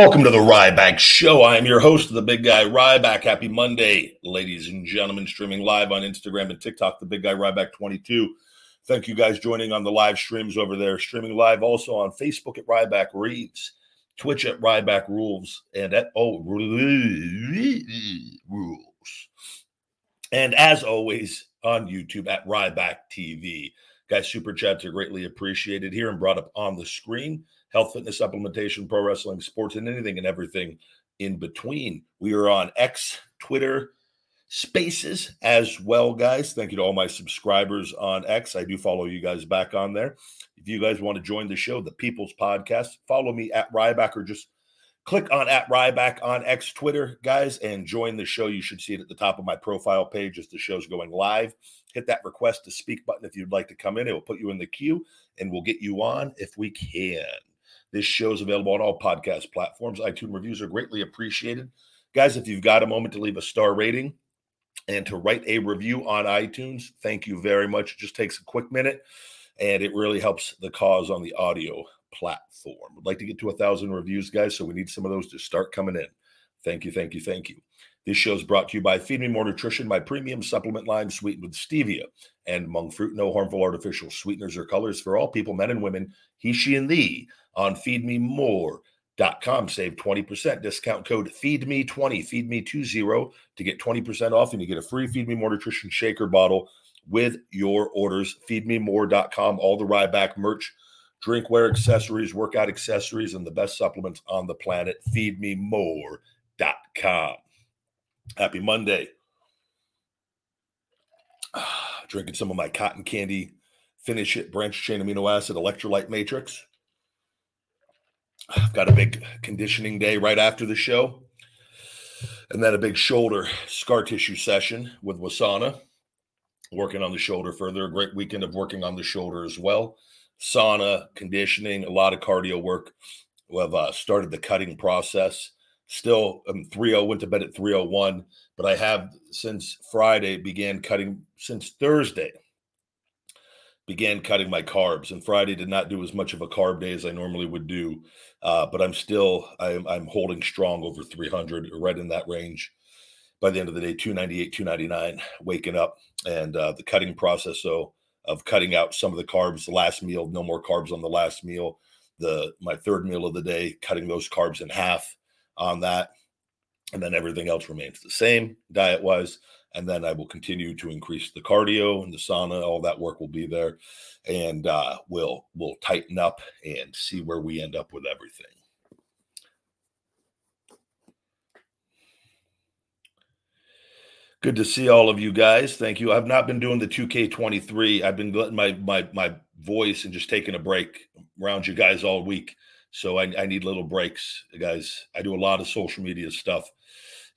Welcome to the Ryback Show. I am your host, the Big Guy Ryback. Happy Monday, ladies and gentlemen. Streaming live on Instagram and TikTok, the Big Guy Ryback 22. Thank you guys joining on the live streams over there. Streaming live also on Facebook at Ryback Reads, Twitch at Ryback Rules, and at oh rules. And as always, on YouTube at Ryback TV. Guys, super chats are greatly appreciated here and brought up on the screen. Health, fitness, supplementation, pro wrestling, sports, and anything and everything in between. We are on X, Twitter, Spaces as well, guys. Thank you to all my subscribers on X. I do follow you guys back on there. If you guys want to join the show, the People's Podcast, follow me at Ryback or just click on at Ryback on X Twitter, guys, and join the show. You should see it at the top of my profile page as the show's going live. Hit that request to speak button if you'd like to come in. It will put you in the queue and we'll get you on if we can. This show is available on all podcast platforms. iTunes reviews are greatly appreciated. Guys, if you've got a moment to leave a star rating, and to write a review on iTunes. Thank you very much. It just takes a quick minute and it really helps the cause on the audio platform. I'd like to get to a thousand reviews, guys. So we need some of those to start coming in. Thank you, thank you, thank you. This show is brought to you by Feed Me More Nutrition, my premium supplement line sweetened with stevia and monk fruit. No harmful artificial sweeteners or colors for all people, men and women, he, she, and thee on Feed Me More. Save 20%. Discount code FEEDME20, FEEDME20 to get 20% off and you get a free Feed Me More Nutrition shaker bottle with your orders. FeedMeMore.com. All the Ryback merch, drinkware accessories, workout accessories, and the best supplements on the planet. FeedMeMore.com. Happy Monday. Drinking some of my cotton candy, finish it, branch chain amino acid electrolyte matrix. I've got a big conditioning day right after the show. And then a big shoulder scar tissue session with Wasana, working on the shoulder further. A great weekend of working on the shoulder as well. Sauna, conditioning, a lot of cardio work. We have uh, started the cutting process. Still, um, 3 went to bed at 301, but I have since Friday began cutting since Thursday began cutting my carbs and friday did not do as much of a carb day as i normally would do uh, but i'm still I'm, I'm holding strong over 300 right in that range. By the end of the day 298 299 waking up. And uh, the cutting process so of cutting out some of the carbs the last meal no more carbs on the last meal. The my third meal of the day cutting those carbs in half on that. And then everything else remains the same diet wise and then I will continue to increase the cardio and the sauna. All that work will be there, and uh, we'll we'll tighten up and see where we end up with everything. Good to see all of you guys. Thank you. I've not been doing the 2K23. I've been letting my my my voice and just taking a break around you guys all week. So I, I need little breaks, guys. I do a lot of social media stuff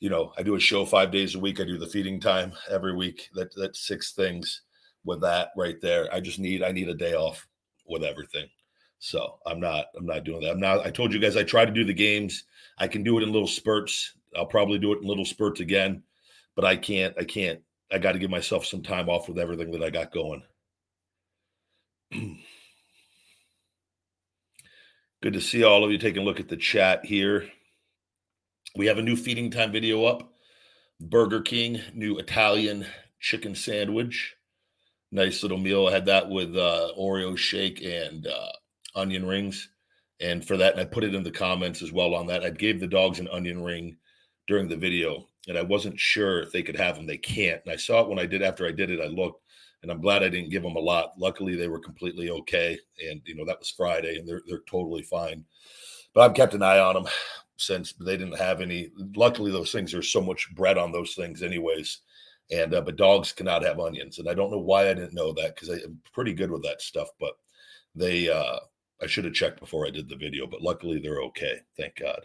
you know, I do a show five days a week. I do the feeding time every week. That that's six things with that right there. I just need I need a day off with everything. So I'm not I'm not doing that. I'm not. I told you guys I try to do the games. I can do it in little spurts. I'll probably do it in little spurts again, but I can't. I can't. I got to give myself some time off with everything that I got going. Good to see all of you taking a look at the chat here. We have a new feeding time video up. Burger King, new Italian chicken sandwich. Nice little meal. I had that with uh, Oreo shake and uh, onion rings. And for that, and I put it in the comments as well on that. I gave the dogs an onion ring during the video, and I wasn't sure if they could have them. They can't. And I saw it when I did, after I did it, I looked, and I'm glad I didn't give them a lot. Luckily, they were completely okay. And, you know, that was Friday, and they're, they're totally fine. But I've kept an eye on them since they didn't have any. Luckily, those things are so much bread on those things, anyways. And uh, but dogs cannot have onions, and I don't know why I didn't know that because I'm pretty good with that stuff. But they, uh, I should have checked before I did the video. But luckily, they're okay. Thank God.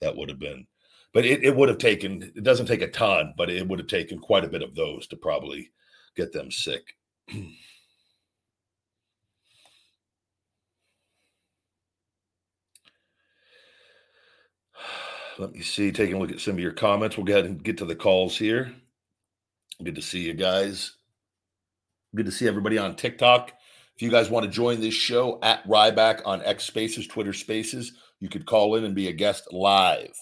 That would have been, but it, it would have taken. It doesn't take a ton, but it would have taken quite a bit of those to probably get them sick. Let me see, taking a look at some of your comments. We'll go ahead and get to the calls here. Good to see you guys. Good to see everybody on TikTok. If you guys want to join this show at Ryback on X Spaces, Twitter Spaces, you could call in and be a guest live.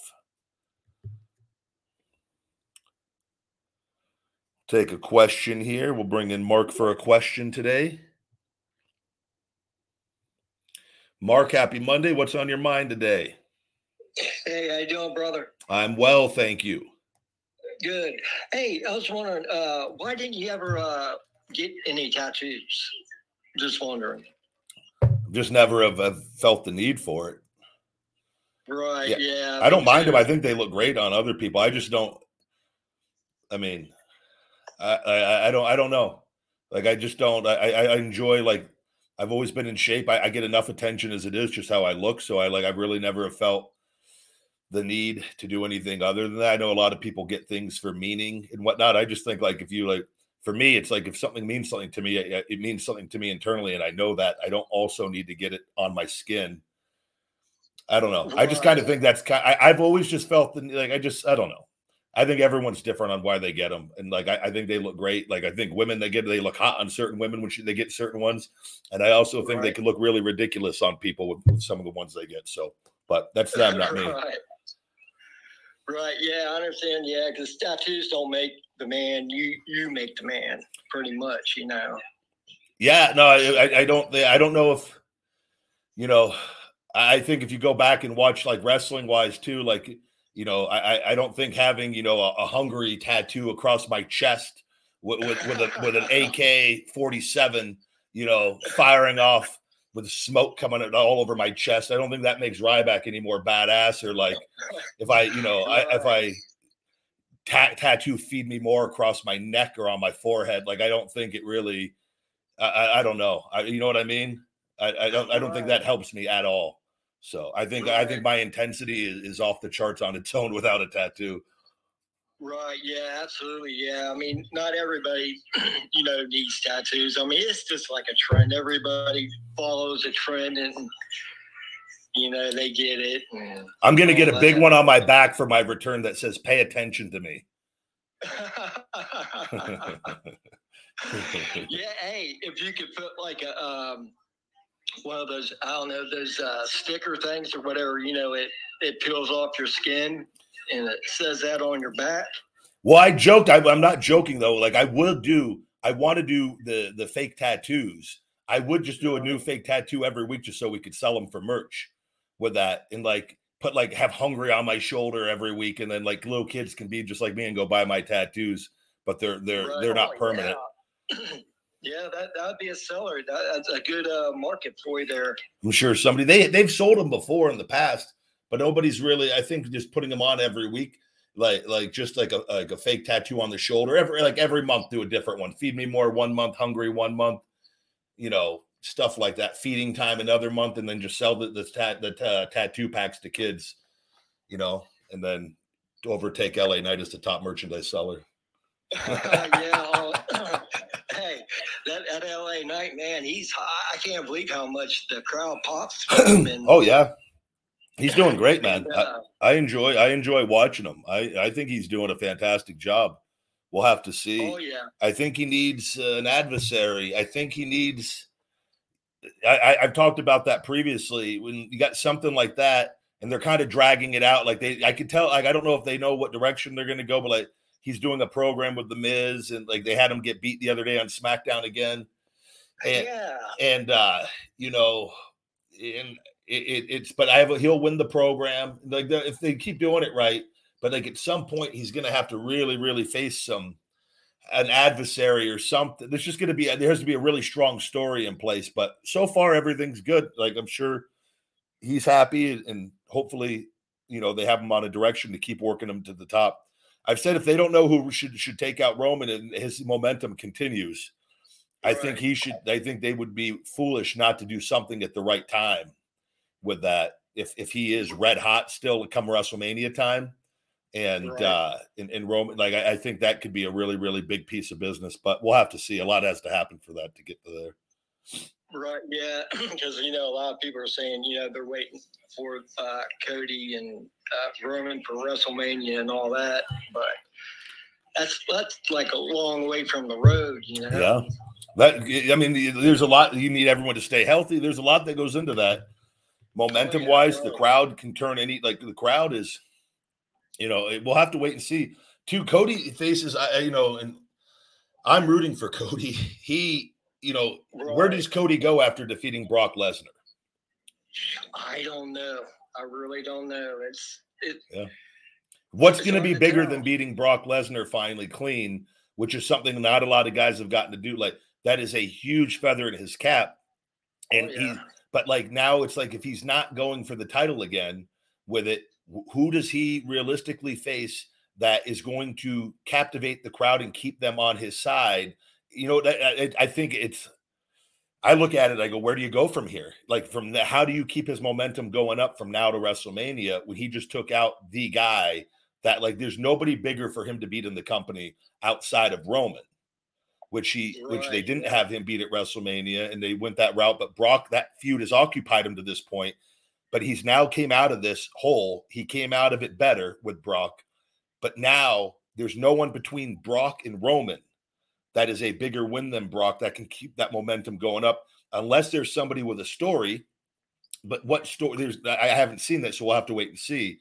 Take a question here. We'll bring in Mark for a question today. Mark, happy Monday. What's on your mind today? Hey, how you doing, brother? I'm well, thank you. Good. Hey, I was wondering, uh, why didn't you ever uh, get any tattoos? Just wondering. Just never have, have felt the need for it. Right. Yeah. Yeah. I don't mind them. I think they look great on other people. I just don't. I mean, I I, I don't I don't know. Like I just don't. I I I enjoy like I've always been in shape. I, I get enough attention as it is, just how I look. So I like I really never have felt the need to do anything other than that. I know a lot of people get things for meaning and whatnot. I just think like if you like for me, it's like if something means something to me, it, means something to me internally, and I know that. I don't also need to get it on my skin. I don't know. I just kind of think that's kind. I, I've always just felt the, like I just I don't know. I think everyone's different on why they get them, and like I, I think they look great. Like I think women they get they look hot on certain women when she, they get certain ones, and I also think they can look really ridiculous on people with, with some of the ones they get. So, but that's them, not me. right. Yeah, I understand. Yeah, because tattoos don't make the man. You you make the man, pretty much. You know. Yeah, no, I, I- don't. I don't know if you know. I think if you go back and watch like wrestling wise too, like you know, I I- don't think having you know a, a hungry tattoo across my chest with with, with, a, with an AK forty seven, you know, firing off with smoke coming out all over my chest. I don't think that makes Ryback any more badass. Or like if I you know I, if I ta- tattoo feed me more across my neck or on my forehead, like I don't think it really. I, I, I don't know. I, you know what I mean? I, I don't. I don't think that helps me at all. So I think I think my intensity is, is off the charts on its own without a tattoo. Right. Yeah. Absolutely. Yeah. I mean, not everybody, you know, needs tattoos. I mean, it's just like a trend. Everybody follows a trend, and you know they get it. I'm gonna get a big that. one on my back for my return that says "Pay attention to me." yeah. Hey, if you could put like a um, one of those, I don't know, those uh, sticker things or whatever. You know, it it peels off your skin, and it says that on your back. Well, I joked. I, I'm not joking though. Like I would do. I want to do the the fake tattoos. I would just do a new fake tattoo every week just so we could sell them for merch with that and like put like have hungry on my shoulder every week and then like little kids can be just like me and go buy my tattoos but they're they're Right. they're not Oh, permanent Yeah, yeah that that would be a seller. That, that's a good uh, market for you there. i'm sure somebody they they've sold them before in the past but nobody's really i think just putting them on every week like like just like a like a fake tattoo on the shoulder every like every month do a different one feed me more one month hungry one month you know stuff like that feeding time another month and then just sell the the, tat, the uh, tattoo packs to kids you know and then overtake LA Knight as the top merchandise seller yeah. oh, hey, that, that LA Knight man, he's high. I can't believe how much the crowd pops. for him and, oh yeah he's doing great man I, I enjoy i enjoy watching him i i think he's doing a fantastic job we'll have to see oh yeah. I think he needs uh, an adversary. I think he needs. I, I, I've talked about that previously. When you got something like that, and they're kind of dragging it out, like they, I could tell. Like I don't know if they know what direction they're going to go, but like he's doing a program with the Miz, and like they had him get beat the other day on SmackDown again, and yeah. and uh, you know, and it, it, it's. But I have. A, he'll win the program. Like the- if they keep doing it right, but like at some point he's going to have to really, really face some an adversary or something. There's just going to be there has to be a really strong story in place. But so far everything's good. Like I'm sure he's happy, and hopefully, you know, they have him on a direction to keep working him to the top. I've said if they don't know who should should take out Roman and his momentum continues, I think he should. I think they would be foolish not to do something at the right time with that. If if he is red hot still come WrestleMania time, and Right. uh in, in Roman, like I, I think that could be a really really big piece of business. But we'll have to see. A lot has to happen for that to get to there. Right. Yeah. Because you know a lot of people are saying you know they're waiting for uh, Cody and uh, Roman for WrestleMania and all that, but that's that's like a long way from the road, you know. Yeah. That I mean, there's a lot you need everyone to stay healthy. There's a lot that goes into that. Momentum oh, wise, the crowd can turn any like the crowd is, you know, we'll have to wait and see. Two Cody faces, I you know, and I'm rooting for Cody. He, you know, right. where does Cody go after defeating Brock Lesnar? I don't know. I really don't know. It's it. Yeah. What's going to be bigger than beating Brock Lesnar finally clean, which is something not a lot of guys have gotten to do. Like that is a huge feather in his cap, and oh, yeah. he. But like now, it's like if he's not going for the title again with it, who does he realistically face that is going to captivate the crowd and keep them on his side? You know, I, I think it's I look at it, I go, where do you go from here? Like from the, how do you keep his momentum going up from now to WrestleMania when he just took out the guy that like there's nobody bigger for him to beat in the company outside of Roman, which he right. which they didn't have him beat at WrestleMania and they went that route. But Brock, that feud has occupied him to this point. But he's now came out of this hole. He came out of it better with Brock. But now there's no one between Brock and Roman that is a bigger win than Brock that can keep that momentum going up, unless there's somebody with a story. But what story? There's I haven't seen that, so we'll have to wait and see.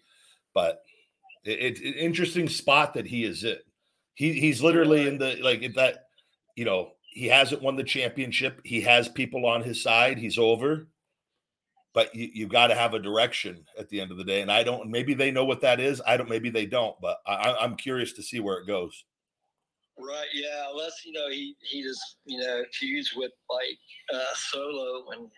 But it's it, an interesting spot that he is in. He he's literally in the like that. You know, he hasn't won the championship. He has people on his side. He's over. But you, you got to have a direction at the end of the day. And I don't, maybe they know what that is. I don't, maybe they don't, but I, I'm curious to see where it goes. Right. Yeah. Unless you know he he just you know fuse with like uh solo and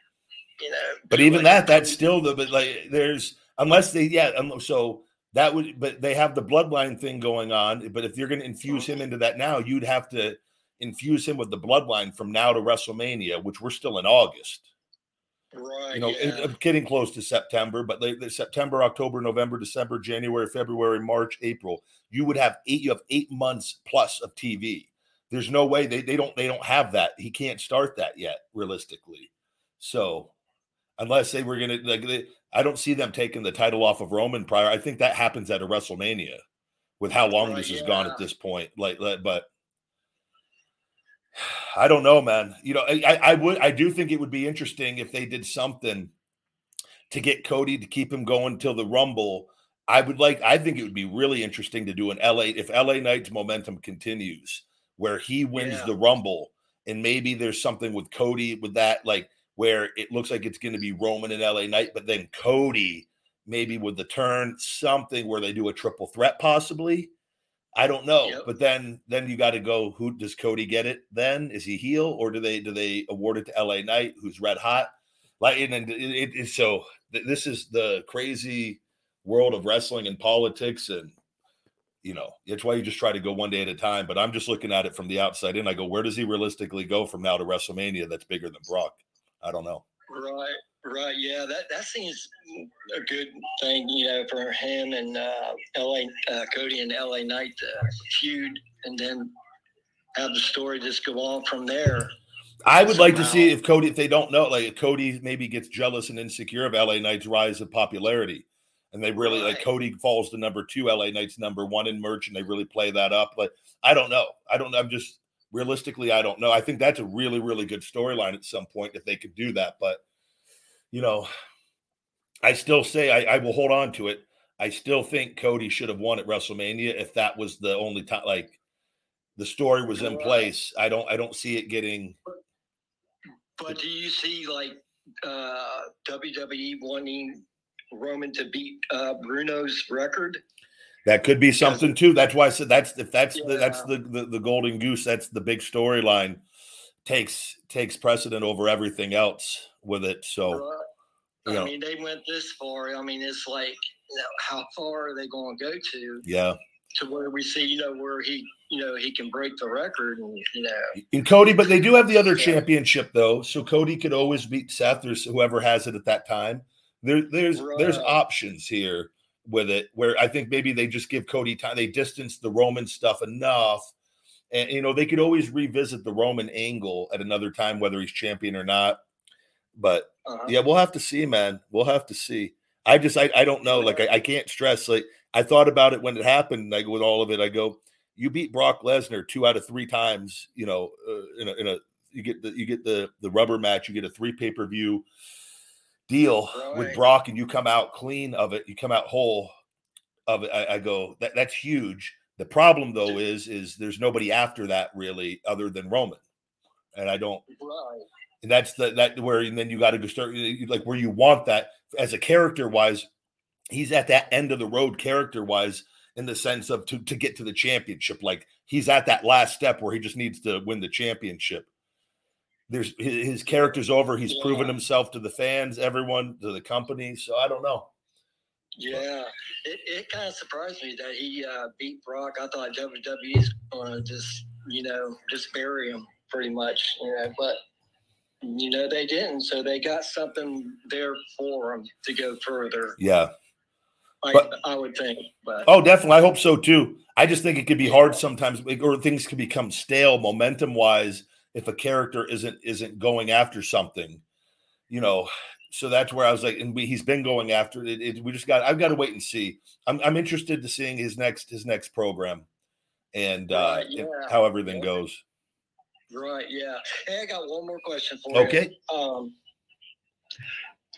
you know. But even like, that, that's still the but like there's unless they yeah so that would but they have the bloodline thing going on. But if you're going to infuse him into that now, you'd have to infuse him with the bloodline from now to WrestleMania, which we're still in August. Right. You know, yeah. getting close to September, but they, September, October, November, December, January, February, March, April. You would have eight. You have eight months plus of TV. There's no way they, they don't they don't have that. He can't start that yet, realistically. So, unless they were gonna like, they, I don't see them taking the title off of Roman prior. I think that happens at a WrestleMania, with how long right, this has yeah. gone at this point. Like, but I don't know, man. You know, I, I would, I do think it would be interesting if they did something to get Cody to keep him going till the Rumble. I would like, I think it would be really interesting to do an LA if LA Knight's momentum continues, where he wins yeah. the Rumble, and maybe there's something with Cody with that, like where it looks like it's going to be Roman and LA Knight, but then Cody maybe with the turn, something where they do a triple threat possibly I don't know, yep. but then then you got to go. Who does Cody get it? Then is he heel or do they do they award it to L.A. Knight, who's red hot? Like and, and it, it, so this is the crazy world of wrestling and politics, and you know it's why you just try to go one day at a time. But I'm just looking at it from the outside in. I go, where does he realistically go from now to WrestleMania? That's bigger than Brock. I don't know. Right. Right. Yeah. That that seems a good thing, you know, for him and uh, L.A. Uh, Cody and L.A. Knight to feud, and then have the story just go on from there. I would somehow. like to see if Cody, if they don't know, like Cody maybe gets jealous and insecure of LA Knight's rise of popularity. And they really right. like Cody falls to number two, LA Knight's number one in merch, and they really play that up. But I don't know. I don't know. I'm just realistically, I don't know. I think that's a really, really good storyline at some point if they could do that. But you know, I still say I, I will hold on to it. I still think Cody should have won at WrestleMania if that was the only time. Like the story was in place. I don't. I don't see it getting. But do you see like uh, WWE wanting Roman to beat uh, Bruno's record? That could be something too. That's why I said that's if that's yeah. the that's the, the the golden goose. That's the big storyline. Takes takes precedent over everything else with it. So, I know. mean, they went this far. I mean, it's like, you know, how far are they going to go to? Yeah. To where we see, you know, where he, you know, he can break the record, and you know, in Cody. But they do have the other yeah. championship though, so Cody could always beat Seth or whoever has it at that time. There, there's right. there's options here with it where I think maybe they just give Cody time. They distance the Roman stuff enough. And you know, they could always revisit the Roman angle at another time, whether he's champion or not. But uh-huh. yeah, we'll have to see, man. We'll have to see. I just I, I don't know. Like I, I can't stress. Like I thought about it when it happened, like with all of it. I go, you beat Brock Lesnar two out of three times. You know, uh, in a, in a you get the you get the the rubber match. You get a three pay per view deal right. with Brock, and you come out clean of it. You come out whole of it. I, I go that that's huge. The problem though is is there's nobody after that really other than Roman, and I don't. Right. And that's the that where and then you got to go start like where you want that as a character wise. He's at that end of the road character wise in the sense of to to get to the championship. Like he's at that last step where he just needs to win the championship. There's his, his character's over. He's yeah. proven himself to the fans, everyone, to the company. So I don't know. Yeah, it, it kind of surprised me that he uh, beat Brock. I thought WWE's going to just, you know, just bury him pretty much, you know, but, you know, they didn't. So they got something there for them to go further. Yeah. I, but, I would think. But. Oh, definitely. I hope so too. I just think it could be hard sometimes, or things can become stale momentum wise if a character isn't isn't going after something. You know, so that's where I was like, and we, he's been going after it, it, We just got. I've got to wait and see. I'm I'm interested to seeing his next his next program, and uh, yeah. how everything yeah. goes. Right. Yeah. Hey, I got one more question for okay. you. Okay. Um,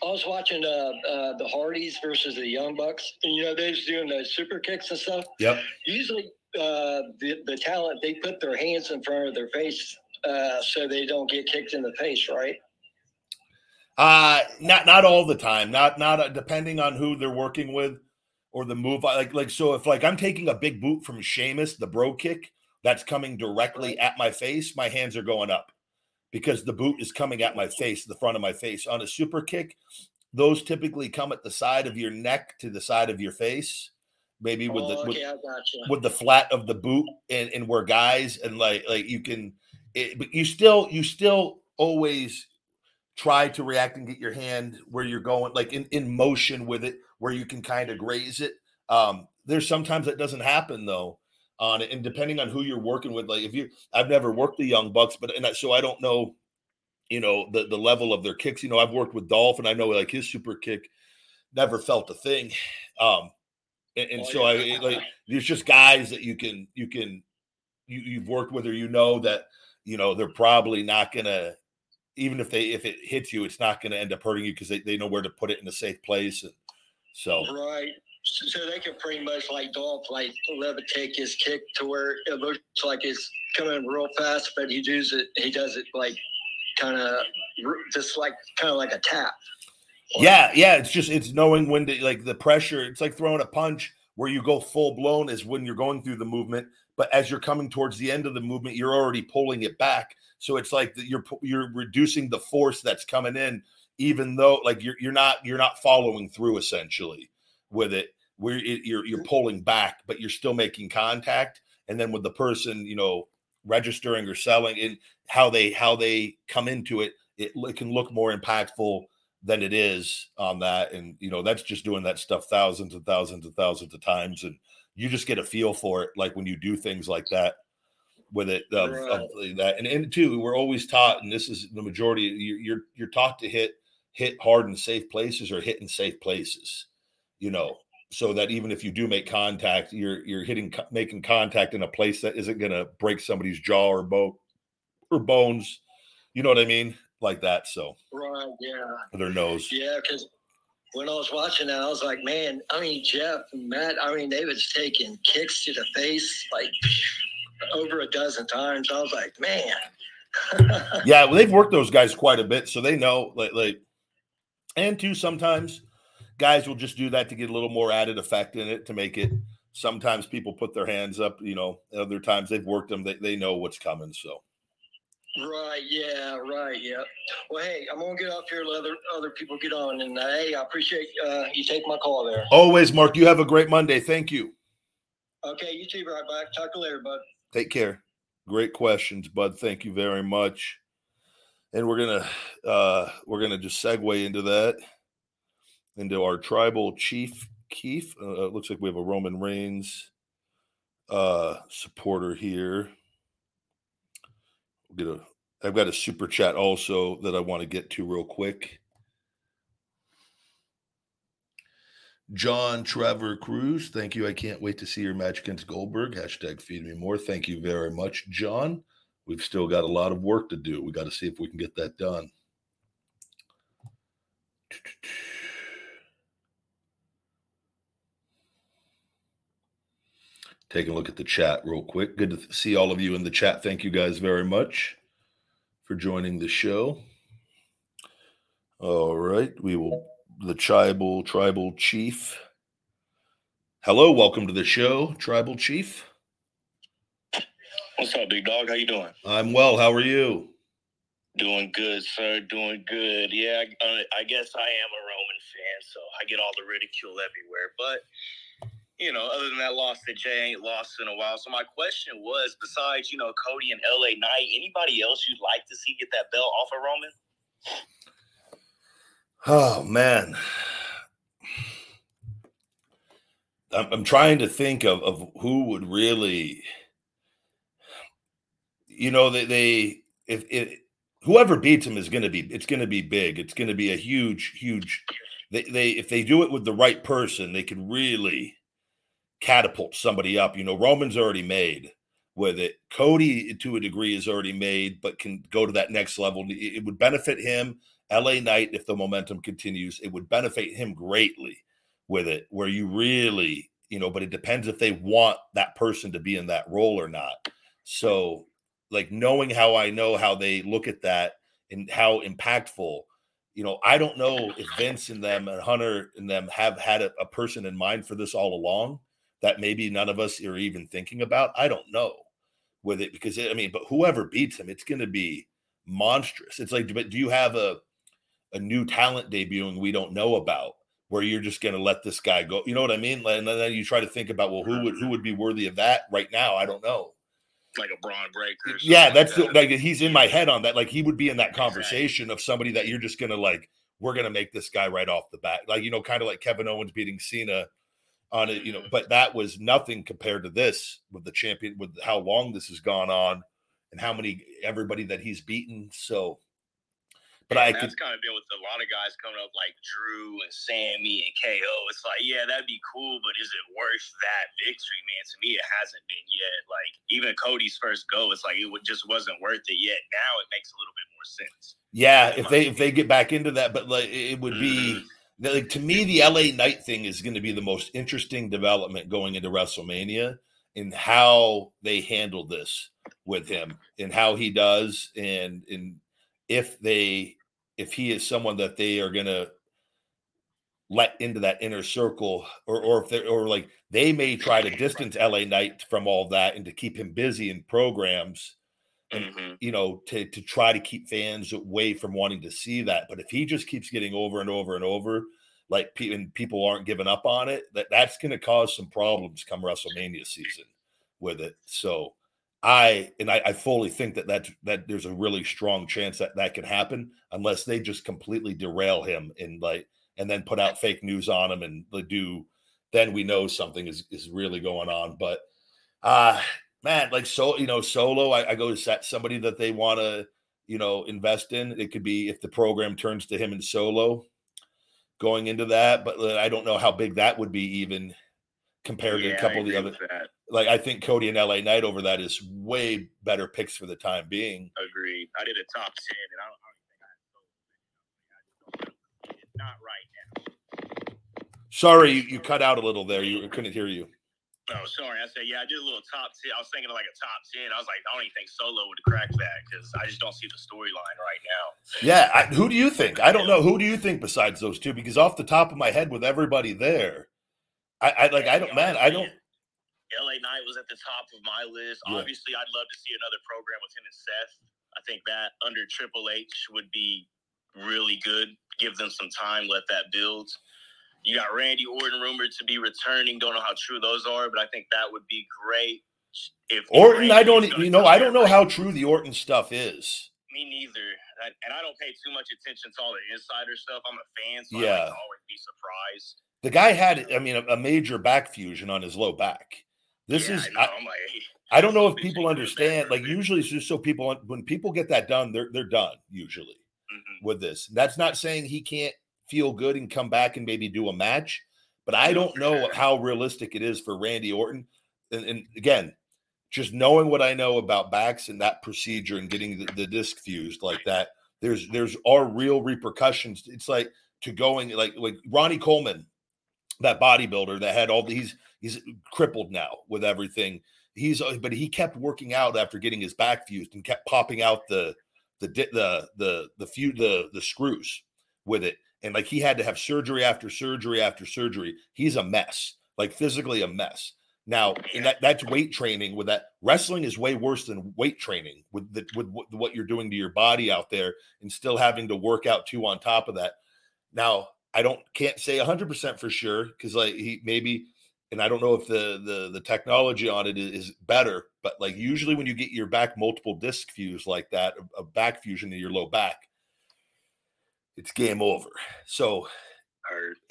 I was watching uh, uh, the Hardys versus the Young Bucks, and you know they was doing the super kicks and stuff. Yep. Usually, uh, the the talent they put their hands in front of their face uh, so they don't get kicked in the face, right? Uh not not all the time. Not not uh, depending on who they're working with or the move. Like like so, if like I'm taking a big boot from Sheamus, the Brogue kick that's coming directly at my face, my hands are going up because the boot is coming at my face, the front of my face. On a super kick, those typically come at the side of your neck to the side of your face, maybe with oh, the with, okay, with, the flat of the boot and, and where guys and like like you can, it, but you still you still always try to react and get your hand where you're going, like in, in motion with it, where you can kind of graze it. Um, there's sometimes that doesn't happen though on it, and depending on who you're working with, like if you, I've never worked the young bucks, but and I, so I don't know, you know, the the level of their kicks. You know, I've worked with Dolph, and I know like his super kick never felt a thing. Um, and, and oh, so yeah. I like there's just guys that you can you can you you've worked with or you know that you know they're probably not gonna even if they if it hits you, it's not going to end up hurting you because they, they know where to put it in a safe place. And so right. So they can pretty much like Dolph like levitate his kick to where it looks like it's coming real fast, but he does it he does it like kind of just like kind of like a tap. Yeah, yeah. It's just it's knowing when to like the pressure. It's like throwing a punch where you go full blown is when you're going through the movement, but as you're coming towards the end of the movement, you're already pulling it back. So it's like you're you're reducing the force that's coming in, even though like you're you're not you're not following through essentially with it. Where it, you're you're mm-hmm. pulling back, but you're still making contact. And then with the person, you know, registering or selling, and how they how they come into it, it, it can look more impactful than it is on that. And you know, that's just doing that stuff thousands and thousands and thousands of times, and you just get a feel for it, like when you do things like that with it of, right. of that. And, and two, we're always taught, and this is the majority. You're, you're you're taught to hit hit hard in safe places or hit in safe places. You know, so that even if you do make contact, you're you're hitting making contact in a place that isn't going to break somebody's jaw or bone or bones. You know what I mean? Like that. So right, yeah. Their nose. Yeah, because when I was watching that, I was like, man, I mean, Jeff and Matt, I mean, they was taking kicks to the face, like over a dozen times. I was like, man. yeah, well, they've worked those guys quite a bit, so they know. Like, like, and two, sometimes guys will just do that to get a little more added effect in it to make it. Sometimes people put their hands up, you know. Other times they've worked them; they, they know what's coming. So. Right. Yeah. Right. Yeah. Well, hey, I'm gonna get off here. Let other other people get on, and uh, hey, I appreciate uh, you take my call there. Always, Mark. You have a great Monday. Thank you. Okay. You too. Right back. Talk to you later, bud. Take care. Great questions, Bud. Thank you very much. And we're gonna uh, we're gonna just segue into that, into our tribal chief Keith. Uh, looks like we have a Roman Reigns uh, supporter here. We'll get a. I've got a super chat also that I want to get to real quick. John Trevor Cruz, thank you. I can't wait to see your match against Goldberg. Hashtag feed me more. Thank you very much, John. We've still got a lot of work to do. We got to see if we can get that done. Taking a look at the chat real quick. Good to see all of you in the chat. Thank you guys very much for joining the show. All right, we will the tribal tribal chief. Hello, welcome to the show, tribal chief. What's up, big dog? How you doing? I'm well. How are you? Doing good, sir. Doing good. Yeah, I, uh, I guess I am a Roman fan, so I get all the ridicule everywhere. But you know, other than that loss that Jey ain't lost in a while. So my question was, besides you know Cody and LA Knight, anybody else you'd like to see get that belt off of Roman? Oh man, I'm, I'm trying to think of of who would really, you know, they they if it whoever beats him is going to be it's going to be big. It's going to be a huge huge. They they if they do it with the right person, they can really catapult somebody up. You know, Roman's already made with it. Cody, to a degree, is already made, but can go to that next level. It would benefit him LA Knight, if the momentum continues, it would benefit him greatly with it, where you really, you know, but it depends if they want that person to be in that role or not. So, like knowing how I know how they look at that and how impactful, you know, I don't know if Vince and them and Hunter and them have had a, a person in mind for this all along that maybe none of us are even thinking about. I don't know with it because it, I mean, but whoever beats him, it's going to be monstrous. It's like, but do you have a a new talent debuting we don't know about where you're just going to let this guy go. You know what I mean? And then you try to think about, well, who would who would be worthy of that right now? I don't know. Like a Bron Breakker. Yeah, that's like, the, like he's in my head on that. Like he would be in that conversation exactly. of somebody that you're just going to like. We're going to make this guy right off the bat, like you know, kind of like Kevin Owens beating Cena on it, you know. But that was nothing compared to this with the champion, with how long this has gone on, and how many everybody that he's beaten. So but I that's could, kind of been with a lot of guys coming up like Drew and Sami and KO. It's like, yeah, that'd be cool, but is it worth that victory, man? To me, it hasn't been yet. Like even Cody's first go, it's like it just wasn't worth it yet. Now it makes a little bit more sense. Yeah, if they if they get back into that, but like it would be mm-hmm. Like to me, the LA Knight thing is going to be the most interesting development going into WrestleMania in how they handle this with him and how he does and and if they if he is someone that they are going to let into that inner circle or or if they or like they may try to distance LA Knight from all that and to keep him busy in programs and mm-hmm. you know to to try to keep fans away from wanting to see that but if he just keeps getting over and over and over like and people aren't giving up on it that that's going to cause some problems come WrestleMania season with it so I and I, I, fully think that that that there's a really strong chance that that could happen unless they just completely derail him and like and then put out fake news on him and do then we know something is is really going on. But uh man, like so you know solo, I, I go to set somebody that they want to you know invest in. It could be if the program turns to him in solo going into that, but uh, I don't know how big that would be even compared yeah, to a couple of the other. That like I think Cody and LA Knight over that is way better picks for the time being. Agreed. I did a top ten, and I don't, I don't think I not right now. Sorry, you, you cut out a little there. You couldn't hear you. Oh, sorry. I said, yeah, I did a little top 10. I was thinking of like a top 10. I was like, I don't even think Solo would crack that because I just don't see the storyline right now. Yeah. I, who do you think? I don't know. Who do you think besides those two? Because off the top of my head, with everybody there, I, I like, I don't, man, I don't. LA Knight was at the top of my list. Yeah. Obviously, I'd love to see another program with him and Seth. I think that under Triple H would be really good. Give them some time, let that build. You got Randy Orton rumored to be returning. Don't know how true those are, but I think that would be great. If Orton, I don't, you know, I don't know how true the Orton stuff is. Me neither, and I don't pay too much attention to all the insider stuff. I'm a fan, so yeah. I like always be surprised. The guy had, I mean, a, a major back fusion on his low back. This yeah, is I, know, I, I, don't know if people understand. Like usually it's just so people when people get that done, they're they're done usually mm-hmm. with this. That's not saying he can't feel good and come back and maybe do a match, but I don't know how realistic it is for Randy Orton. And, and again, just knowing what I know about backs and that procedure and getting the, the disc fused like that, there's there's are real repercussions. It's like to going like like Ronnie Coleman, that bodybuilder that had all these he's crippled now with everything. He's uh, but he kept working out after getting his back fused and kept popping out the the the the the few the the screws with it and like he had to have surgery after surgery after surgery. He's a mess, like physically a mess. Now, and that that's weight training. With that, wrestling is way worse than weight training with the, with what you're doing to your body out there, and still having to work out too on top of that. Now, I don't can't say 100 percent for sure because like he maybe, and I don't know if the the the technology on it is, better, but like usually when you get your back multiple disc fuse like that, a, a back fusion in your low back, it's game over. So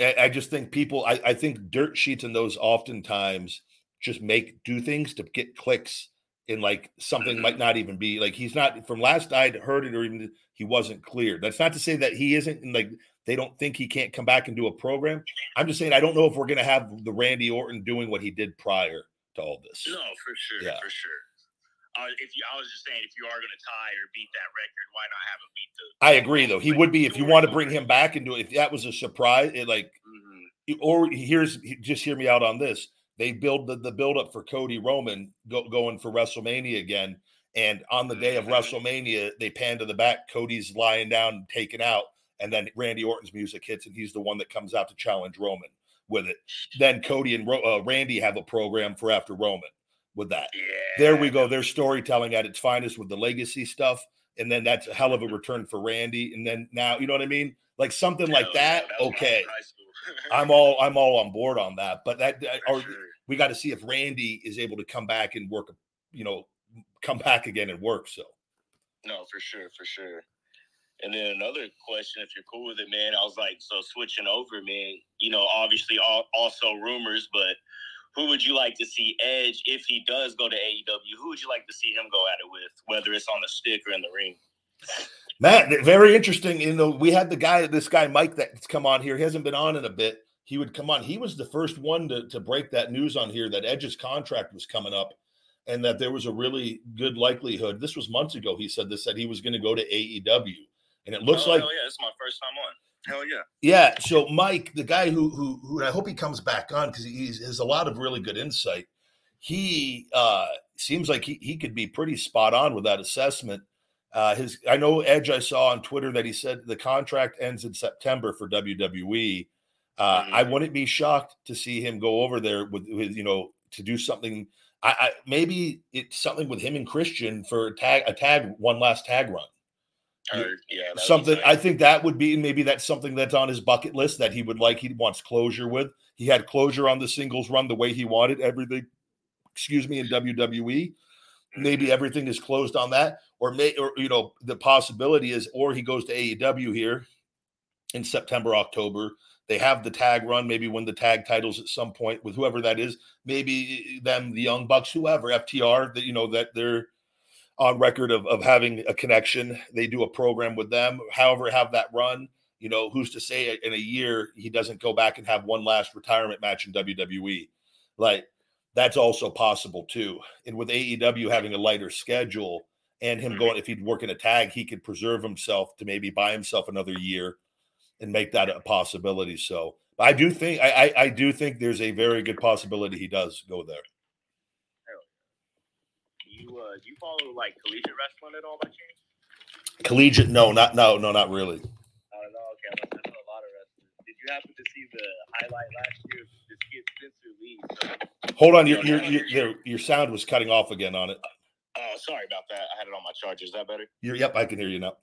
I, I just think people, I, I think dirt sheets and those oftentimes just make do things to get clicks in like something mm-hmm. might not even be like he's not from last I'd heard it or even he wasn't clear. That's not to say that he isn't like they don't think he can't come back and do a program. I'm just saying I don't know if we're gonna have the Randy Orton doing what he did prior to all this. No, for sure, yeah. for sure uh, if you, I was just saying, if you are going to tie or beat that record, why not have him beat the? I agree, though. He would be if you want to bring him back and do it. If that was a surprise, it like, mm-hmm. or here's just hear me out on this. They build the, the build up for Cody Roman go, going for WrestleMania again, and on the day of mm-hmm. WrestleMania, they pan to the back. Cody's lying down, taken out, and then Randy Orton's music hits, and he's the one that comes out to challenge Roman with it. Then Cody and uh, Randy have a program for after Roman with that. Yeah. There we go. There's storytelling at its finest with the legacy stuff. And then that's a hell of a return for Randy. And then now, you know what I mean? Like something like that. that okay. I'm all I'm all on board on that. But that or sure. we got to see if Randy is able to come back and work, you know, come back again and work. So no, for sure, for sure. And then another question, if you're cool with it, man, I was like, so switching over, man, you know, obviously all, also rumors, but who would you like to see Edge if he does go to AEW? Who would you like to see him go at it with, whether it's on the stick or in the ring? Matt, very interesting. You know, we had the guy, this guy Mike, that's come on here. He hasn't been on in a bit. He would come on. He was the first one to, to break that news on here that Edge's contract was coming up and that there was a really good likelihood. This was months ago. He said this that he was going to go to AEW, and it looks oh, like yeah, it's my first time on. Hell yeah. Yeah. So Mike, the guy who who, who I hope he comes back on because he has a lot of really good insight. He uh, seems like he, he could be pretty spot on with that assessment. Uh, his I know Edge I saw on Twitter that he said the contract ends in September for WWE. Uh, mm-hmm. I wouldn't be shocked to see him go over there with, with you know to do something. I, I, maybe it's something with him and Christian for a tag a tag one last tag run yeah, something. I think that would be maybe that's something that's on his bucket list that he would like. He wants closure with. He had closure on the singles run the way he wanted everything. Excuse me, in WWE, maybe mm-hmm. everything is closed on that, or may or you know the possibility is, or he goes to AEW here in September, October. They have the tag run, maybe win the tag titles at some point with whoever that is. Maybe them, the Young Bucks, whoever FTR. That you know that they're on record of, of having a connection. They do a program with them, however, have that run. You know, who's to say in a year he doesn't go back and have one last retirement match in WWE? Like, that's also possible too. And with AEW having a lighter schedule and him mm-hmm. going, if he'd work in a tag, he could preserve himself to maybe buy himself another year and make that a possibility. So I do think I, I, I do think there's a very good possibility he does go there you uh, do you follow like collegiate wrestling at all by chance? Collegiate? No, not no, no, not really. I don't know. Okay, I know a lot of wrestlers. Did you happen to see the highlight last year? of This kid Spencer Lee. So, Hold on, your your, your your your sound was cutting off again on it. Oh, sorry about that. I had it on my charger. Is that better? You're, yep, I can hear you now.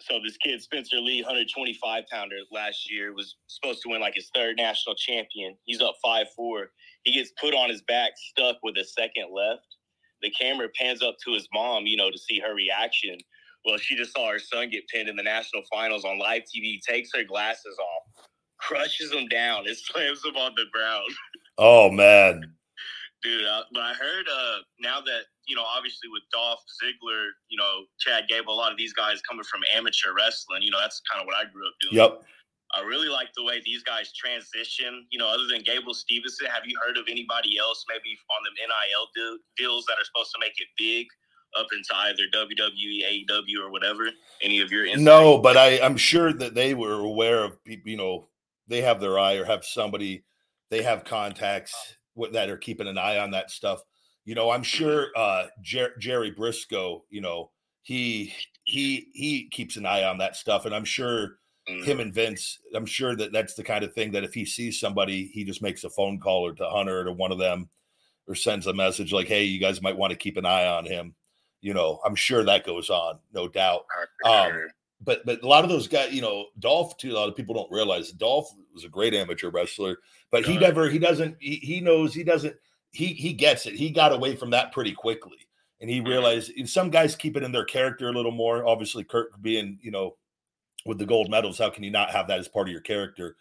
So this kid Spencer Lee, 125 pounder last year, was supposed to win like his third national champion. He's up five four. He gets put on his back, stuck with a second left the camera pans up to his mom, you know, to see her reaction. Well, she just saw her son get pinned in the national finals on live TV, takes her glasses off, crushes him down, and slams him on the ground. Oh man. Dude, uh, but I heard uh, now that you know, obviously with Dolph Ziggler, you know, Chad Gable, a lot of these guys coming from amateur wrestling. You know, that's kind of what I grew up doing. Yep. I really like the way these guys transition. You know, other than Gable Stevenson, have you heard of anybody else maybe on the NIL deal, deals that are supposed to make it big up into either WWE, AEW, or whatever? Any of your insight? No, but I, I'm sure that they were aware of people. You know, they have their eye or have somebody, they have contacts that are keeping an eye on that stuff. You know, I'm sure uh, Jer- Jerry Brisco. You know, he he he keeps an eye on that stuff, and I'm sure him Mm-hmm. and Vince, I'm sure that that's the kind of thing that if he sees somebody, he just makes a phone call or to Hunter or to one of them or sends a message like, hey, you guys might want to keep an eye on him. You know, I'm sure that goes on, no doubt. Um, But but a lot of those guys, you know, Dolph too, a lot of people don't realize Dolph was a great amateur wrestler, but he never he doesn't he, he knows he doesn't he he gets it. He got away from that pretty quickly. And he Mhm. realized and some guys keep it in their character a little more. Obviously, Kurt being, you know, with the gold medals, how can you not have that as part of your character?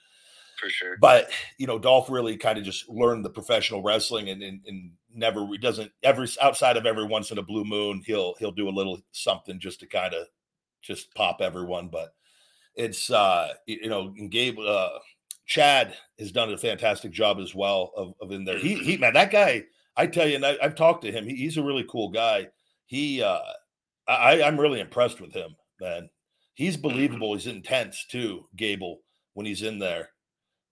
for sure. But you know, Dolph really kind of just learned the professional wrestling and, and and never he doesn't every outside of every once in a blue moon, he'll he'll do a little something just to kind of just pop everyone. But it's uh you know, and Gabe uh Chad has done a fantastic job as well of, of in there. He he man, that guy, I tell you, and I, I've talked to him. He, he's a really cool guy. He uh I, I'm really impressed with him, man. He's mm-hmm. believable. He's intense too, Gable, when he's in there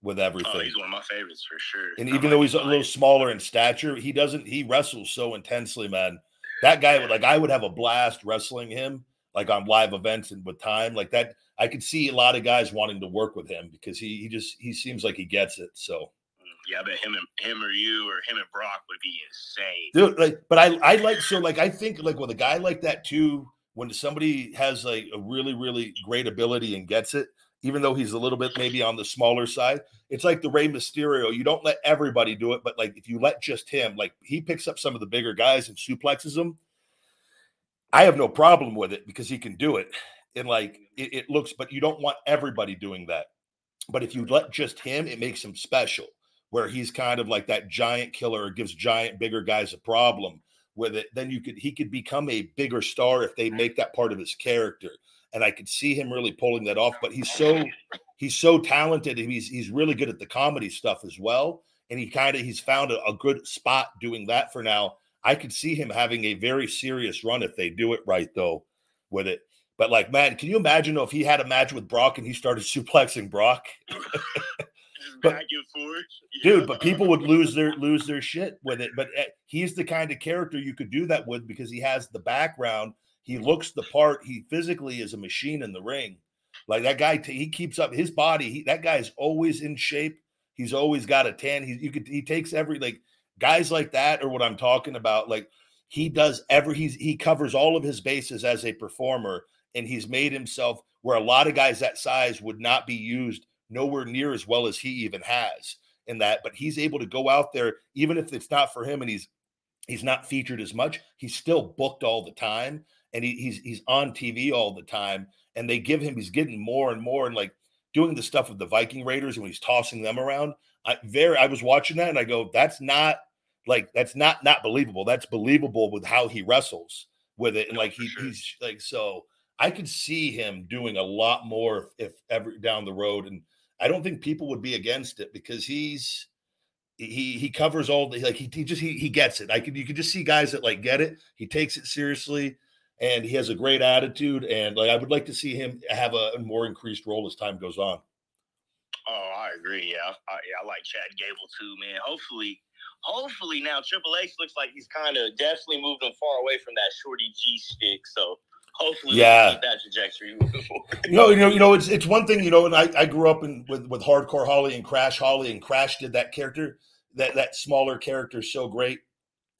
with everything. Oh, he's one of my favorites for sure. And even like though he's a little smaller in stature, he doesn't he wrestles so intensely, man. That guy would like I would have a blast wrestling him like on live events and with time like that. I could see a lot of guys wanting to work with him because he he just he seems like he gets it. So mm, yeah, but him and him or you or him and Brock would be insane. dude, like but I I like so like I think like with a guy like that too, when somebody has like a really, really great ability and gets it, even though he's a little bit maybe on the smaller side, it's like the Rey Mysterio. You don't let everybody do it, but like if you let just him, like he picks up some of the bigger guys and suplexes them. I have no problem with it because he can do it. And like it, it looks, but you don't want everybody doing that. But if you let just him, it makes him special, where he's kind of like that giant killer or gives giant, bigger guys a problem with it. Then you could he could become a bigger star if they make that part of his character. And I could see him really pulling that off. But he's so he's so talented. and He's he's really good at the comedy stuff as well. And he kind of he's found a, a good spot doing that for now. I could see him having a very serious run if they do it right though with it. But like, man, can you imagine if he had a match with Brock and he started suplexing Brock? But- back and forth. dude but people would lose their lose their shit with it but eh, he's the kind of character you could do that with because he has the background he looks the part he physically is a machine in the ring like that guy he keeps up his body he, that guy's always in shape he's always got a tan he you could he takes every like guys like that or what i'm talking about like he does every he's he covers all of his bases as a performer and he's made himself where a lot of guys that size would not be used nowhere near as well as he even has in that but he's able to go out there even if it's not for him and he's he's not featured as much he's still booked all the time and he, he's he's on tv all the time and they give him he's getting more and more and like doing the stuff with the viking raiders when he's tossing them around. I very i was watching that and i go that's not like that's not not believable. That's believable with how he wrestles with it and like he, he's like so i could see him doing a lot more if, if ever down the road and I don't think people would be against it because he's he he covers all the like he, he just he, he gets it. I could you could just see guys that like get it. He takes it seriously and he has a great attitude. And like I would like to see him have a, more increased role as time goes on. Oh, I agree. Yeah, I, yeah, I like Chad Gable too, man. Hopefully, hopefully now Triple H looks like he's kind of definitely moved him far away from that Shorty G stick. So hopefully, Yeah. keep that trajectory moving forward. You know, you know, you know, it's it's one thing, you know, and I, I grew up in with with hardcore Holly and Crash Holly, and Crash did that character, that that smaller character so great.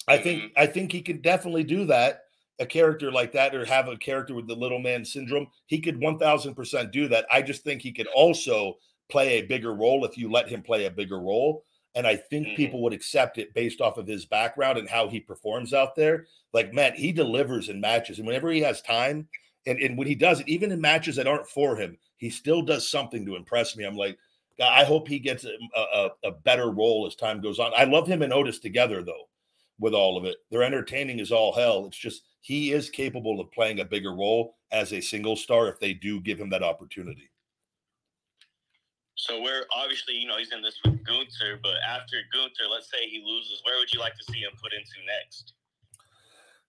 I think mm-hmm. I think he could definitely do that, a character like that, or have a character with the little man syndrome. He could one thousand percent do that. I just think he could also play a bigger role if you let him play a bigger role. And I think Mhm. people would accept it based off of his background and how he performs out there. Like, man, he delivers in matches. And whenever he has time, and, and when he does it, even in matches that aren't for him, he still does something to impress me. I'm like, God, I hope he gets a, a, a better role as time goes on. I love him and Otis together, though, with all of it. They're entertaining as all hell. It's just he is capable of playing a bigger role as a single star if they do give him that opportunity. So we're obviously you know he's in this with Gunther, but after Gunther, let's say he loses, where would you like to see him put into next?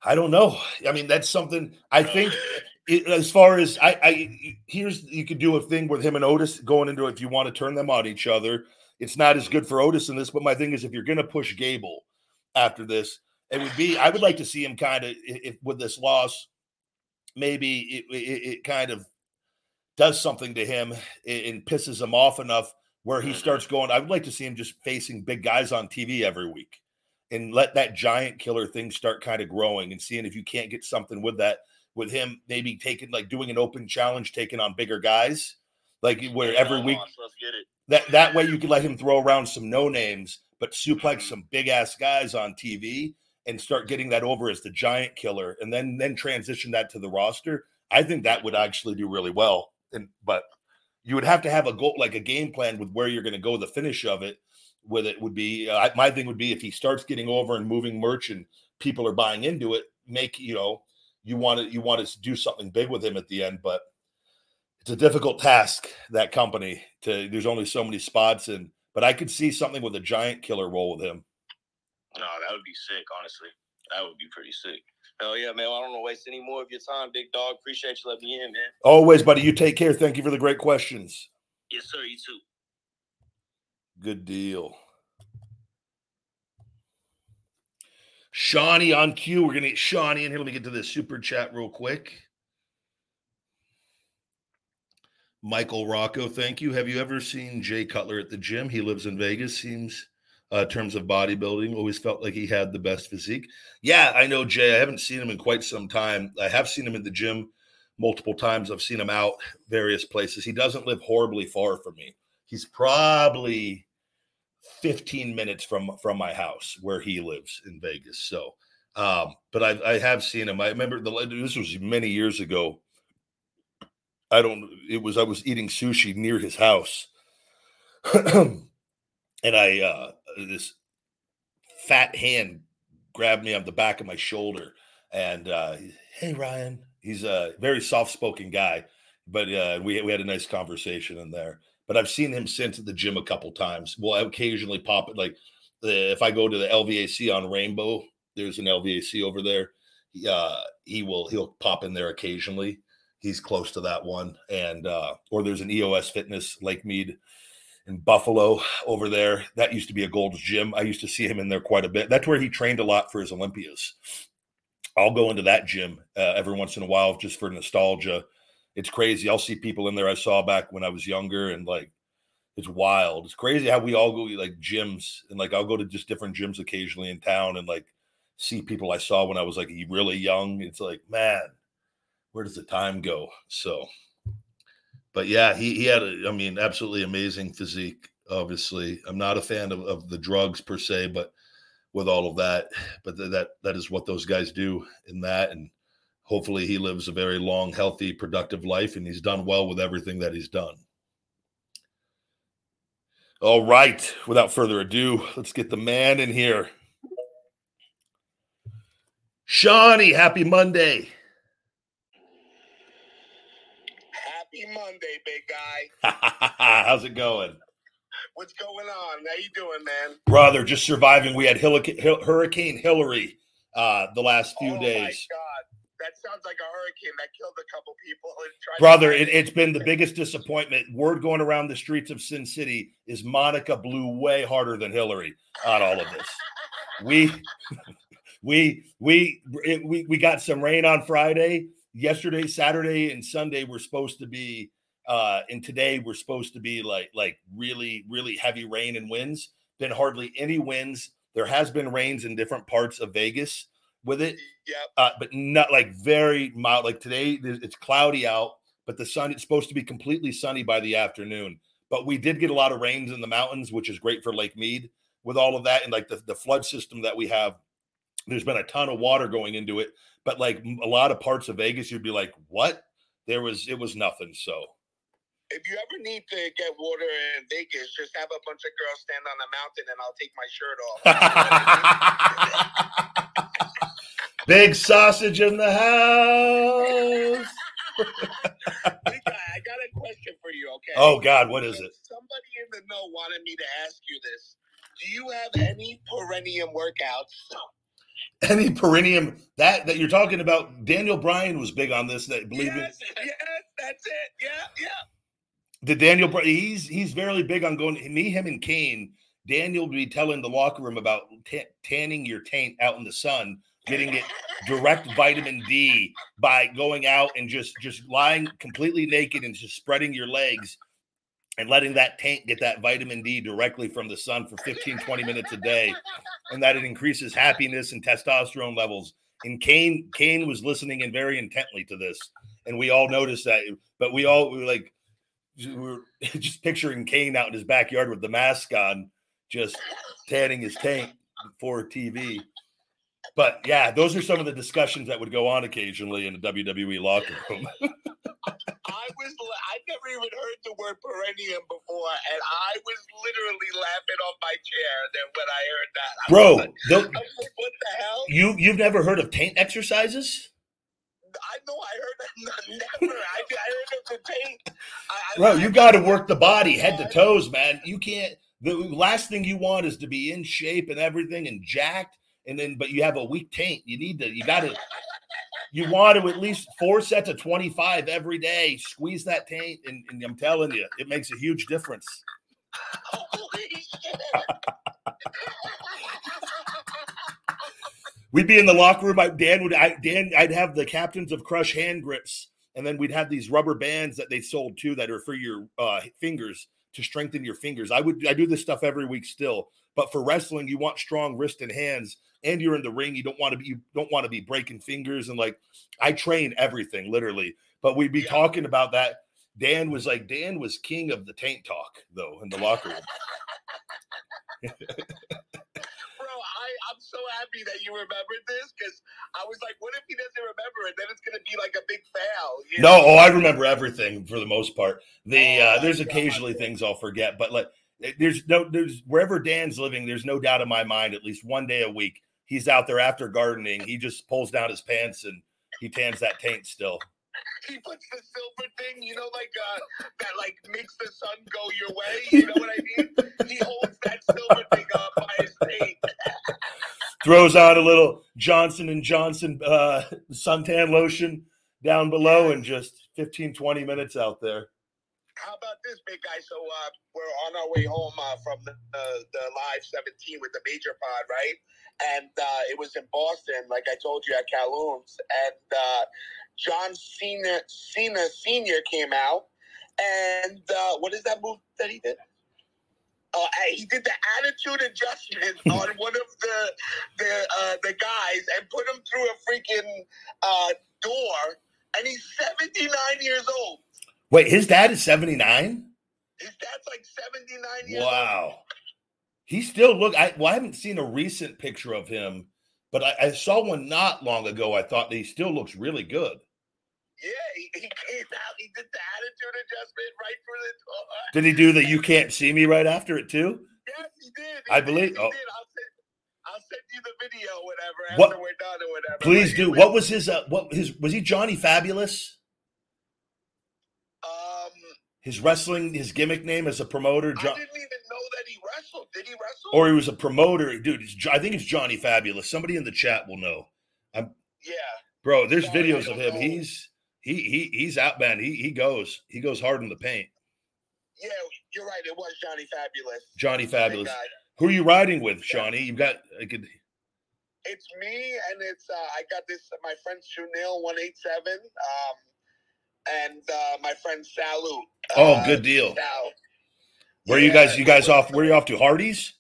I don't know. I mean, that's something I think. It, as far as I, I, here's you could do a thing with him and Otis going into if you want to turn them on each other. It's not as good for Otis in this, but my thing is if you're going to push Gable after this, it would be I would like to see him kind of if with this loss, maybe it, it, it kind of does something to him and pisses him off enough where he starts going. I would like to see him just facing big guys on TV every week and let that giant killer thing start kind of growing and seeing if you can't get something with that with him maybe taking like doing an open challenge taking on bigger guys. Like where every week that that way you could let him throw around some no names but suplex mm-hmm. some big ass guys on TV and start getting that over as the giant killer and then then transition that to the roster. I think that would actually do really well and but you would have to have a goal like a game plan with where you're going to go the finish of it with it would be uh, my thing would be if he starts getting over and moving merch and people are buying into it make you know you want to you want to do something big with him at the end but it's a difficult task that company to there's only so many spots and but i could see something with a giant killer role with him. No that would be sick honestly. That would be pretty sick Hell yeah, man. I don't want to waste any more of your time, big dog. Appreciate you letting me in, man. Always, buddy. You take care. Thank you for the great questions. Yes, sir. You too. Good deal. Shawnee on cue. We're going to get Shawnee in here. Let me get to this super chat real quick. Michael Rocco, thank you. Have you ever seen Jay Cutler at the gym? He lives in Vegas. Seems, uh, terms of bodybuilding, always felt like he had the best physique. Yeah, I know Jay. I haven't seen him in quite some time. I have seen him in the gym multiple times. I've seen him out various places. He doesn't live horribly far from me. He's probably 15 minutes from from my house where he lives in Vegas. So, um, but I, I have seen him. I remember the this was many years ago. I don't. It was I was eating sushi near his house, and I uh, this fat hand grabbed me on the back of my shoulder, and uh, hey Ryan, he's a very soft spoken guy, but uh, we we had a nice conversation in there but I've seen him since at the gym a couple times. We'll occasionally pop it like uh, if I go to the LVAC on Rainbow, there's an LVAC over there. Uh, he will he'll pop in there occasionally. He's close to that one, and uh, or there's an EOS Fitness Lake Mead in Buffalo over there. That used to be a Gold's Gym. I used to see him in there quite a bit. That's where he trained a lot for his Olympias. I'll go into that gym uh, every once in a while just for nostalgia it's crazy. I'll see people in there I saw back when I was younger, and like it's wild. It's crazy how we all go like gyms, and like I'll go to just different gyms occasionally in town, and like see people I saw when I was like really young. It's like, man, where does the time go? So, but yeah, he he had a, I mean, absolutely amazing physique. Obviously, I'm not a fan of, of the drugs per se, but with all of that, but th- that that is what those guys do in that, and hopefully he lives a very long, healthy, productive life, and he's done well with everything that he's done. All right, without further ado, let's get the man in here. Shawnee, happy Monday. Happy Monday, big guy. How's it going? What's going on? How you doing, man? Brother, just surviving. We had Hurricane Hillary uh, the last few days. oh days that sounds like a hurricane that killed a couple people. Brother, it, has been the biggest disappointment. Word going around the streets of Sin City is Monica blew way harder than Hillary on all of this. we, we, we, it, we, we got some rain on Friday. Yesterday, Saturday, and Sunday were supposed to be, uh, and today we're supposed to be like like really really heavy rain and winds. Been hardly any winds. There has been rains in different parts of Vegas with it. Yeah. Uh, but not like very mild. Like today, it's cloudy out, but the sun, it's supposed to be completely sunny by the afternoon. But we did get a lot of rains in the mountains, which is great for Lake Mead with all of that. And like the, the flood system that we have, there's been a ton of water going into it. But like a lot of parts of Vegas, you'd be like, what? There was, it was nothing. So if you ever need to get water in Vegas, just have a bunch of girls stand on a mountain and I'll take my shirt off. Big sausage in the house. Big guy, I got a question for you, okay? Oh God, what is it? Somebody in the know wanted me to ask you this. Do you have any perineum workouts? Any perineum that that you're talking about? Daniel Bryan was big on this. That believe yes, it. yes, that's it. Yeah, yeah. The Daniel he's he's very big on going. Me, him, and Kane. Daniel would be telling the locker room about t- tanning your taint out in the sun, getting it direct vitamin D by going out and just just lying completely naked and just spreading your legs and letting that tank get that vitamin D directly from the sun for 15, 20 minutes a day. And that it increases happiness and testosterone levels. And Kane, Kane was listening in very intently to this. And we all noticed that. But we all we were like, we were just picturing Kane out in his backyard with the mask on, just tanning his tank for TV. But yeah, those are some of the discussions that would go on occasionally in the WWE locker room. I was I never even heard the word perineum before, and I was literally laughing on my chair then when I heard that. I Bro, like, the, like, what the hell? you you've never heard of taint exercises? I know I heard that. Never. I, I heard of the taint. I- Bro, I- you got to work the body head to toes, man. You can't. The last thing you want is to be in shape and everything and jacked, and then but you have a weak taint. You need to. You got to. You want to at least four sets of twenty five every day. Squeeze that taint, and, and I'm telling you, it makes a huge difference. We'd be in the locker room. I, Dan would. I, Dan. I'd have the captains of Crush hand grips, and then we'd have these rubber bands that they sold too that are for your uh, fingers to strengthen your fingers. I would. I do this stuff every week still. But for wrestling, you want strong wrist and hands, and you're in the ring. You don't want to be. You don't want to be breaking fingers and like. I train everything literally, but we'd be Yeah. talking about that. Dan was like Dan was king of the taint talk though in the locker room. Bro, I, I'm so happy that you remembered this because I was like, what if he doesn't remember it? Then it's going to be like a big fail. you No, oh, I remember everything for the most part. The Oh uh, there's God. occasionally things I'll forget, but like eh, there's no there's wherever Dan's living, there's no doubt in my mind. At least one day a week, he's out there after gardening. He just pulls down his pants and he tans that taint still. He puts the silver thing, you know, like uh, that like makes the sun go your way. You know what I mean? he holds that silver thing up by his taint. Throws out a little Johnson and Johnson uh, suntan lotion down below, and just 15, 20 minutes out there. How about this, big guy? So uh, we're on our way home uh, from the, uh, the live 17 with the major pod, right? And uh, it was in Boston, like I told you, at Calhoun's. And uh, John Cena, Cena Senior came out, and uh, what is that move that he did? Uh, he did the attitude adjustment on one of the the uh, the guys and put him through a freaking uh, door. And he's 79 years old. Wait, his dad is 79? His dad's like 79 years old. He still look I well, I haven't seen a recent picture of him, but I, I saw one not long ago. I thought that he still looks really good. Yeah, he, he came out. He did the attitude adjustment right through the door. Did he do the you can't see me right after it too? Yes, he did. I He believe- Did, he oh. did. I'll send, I'll send you the video, whatever, What- after we're done or whatever. Please But do. What was his uh, what his was he Johnny Fabulous? His wrestling, his gimmick name as a promoter, I didn't even know that he wrestled. Did he wrestle? or he was a promoter, dude. It's, I think it's Johnny Fabulous. Somebody in the chat will know, yeah. bro. There's Sorry, videos of him. know. He's he he he's out, man. He he goes he goes hard in the paint. Yeah, you're right. It was Johnny Fabulous. Johnny Fabulous. Who are you riding with, Shawnee? You've got I could It's me, and it's uh, I got this. My friend Sunil one eight seven, um, and uh, my friend Salu. Oh, uh, good deal. Sal. Where you guys? You guys off? Where you off to? Hardee's?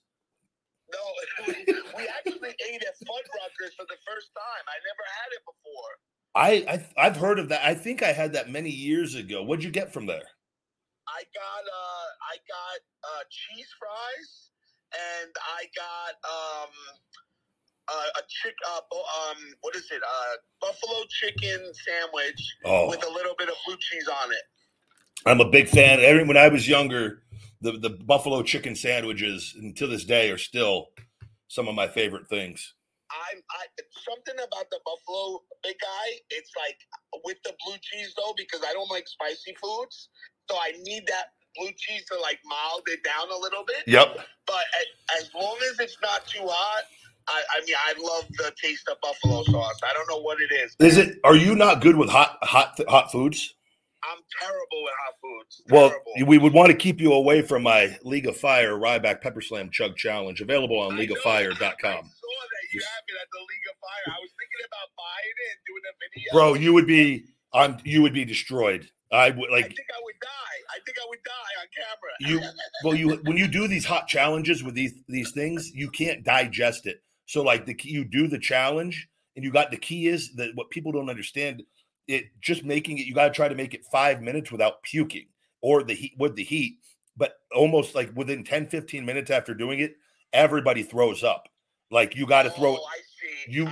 No, we, we actually ate at Fuddruckers for the first time. I never had it before. I, I I've heard of that. I think I had that many years ago. What'd you get from there? I got uh, I got uh, cheese fries, and I got um, uh, a chick. Uh, um, what is it? Uh, buffalo chicken sandwich Oh, with a little bit of blue cheese on it. I'm a big fan. Every when I was younger, the the buffalo chicken sandwiches, and to this day, are still some of my favorite things. I'm I something about the buffalo big guy. It's like with the blue cheese though, because I don't like spicy foods, so I need that blue cheese to like mild it down a little bit. Yep. But a- as long as it's not too hot, I, I mean, I love the taste of buffalo sauce. I don't know what it is. Is it? Are you not good with hot hot hot foods? I'm terrible with hot foods. Well, Terrible. we would want to keep you away from my League of Fire Ryback Pepper Slam Chug Challenge, available on I I leagueoffire.com. saw that you have it at the League of Fire. I was thinking about buying it and doing a video. Bro, you would be on. You would be destroyed. I would like. I think I would die. I think I would die on camera. you. Well, you when you do these hot challenges with these these things, you can't digest it. So like the key, you do the challenge, and you got the key is that what people don't understand. It just making it. You got to try to make it five minutes without puking or the heat with the heat. But almost like within 10, 15 minutes after doing it, everybody throws up. Like you got to throw Oh, I see. you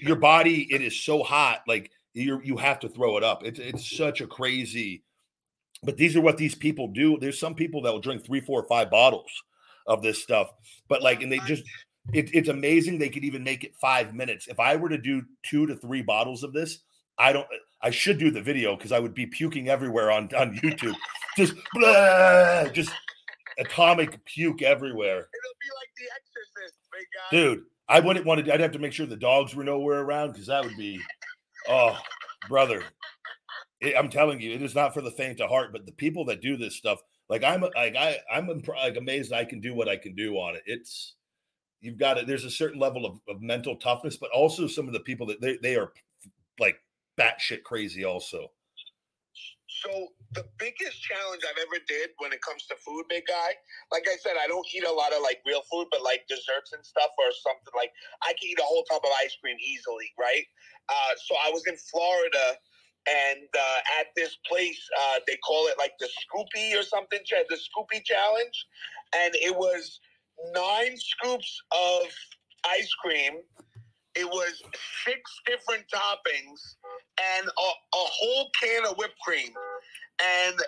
your body it is so hot like you you have to throw it up it's it's such a crazy but these are what these people do there's some people that will drink three four five bottles of this stuff but like and they just it, it's amazing they could even make it five minutes. If i were to do two to three bottles of this i don't i should do the video because i would be puking everywhere on on youtube. Just blah, just atomic puke everywhere. It'll be like The Exorcist, big guy. dude i wouldn't want to i'd have to make sure the dogs were nowhere around because that would be oh brother. It, i'm telling you it is not for the faint of heart but the people that do this stuff like i'm like i i'm like amazed i can do what i can do on it. It's you've got it there's a certain level of, of mental toughness but also some of the people that they, they are like batshit crazy also So the biggest challenge I've ever did when it comes to food, big guy, like I said, I don't eat a lot of like real food, but like desserts and stuff or something like I can eat a whole tub of ice cream easily, right? Uh, so I was in Florida and uh, at this place, uh, they call it like the Scoopy or something, the Scoopy Challenge. And it was nine scoops of ice cream. It was six different toppings and a, a whole can of whipped cream. And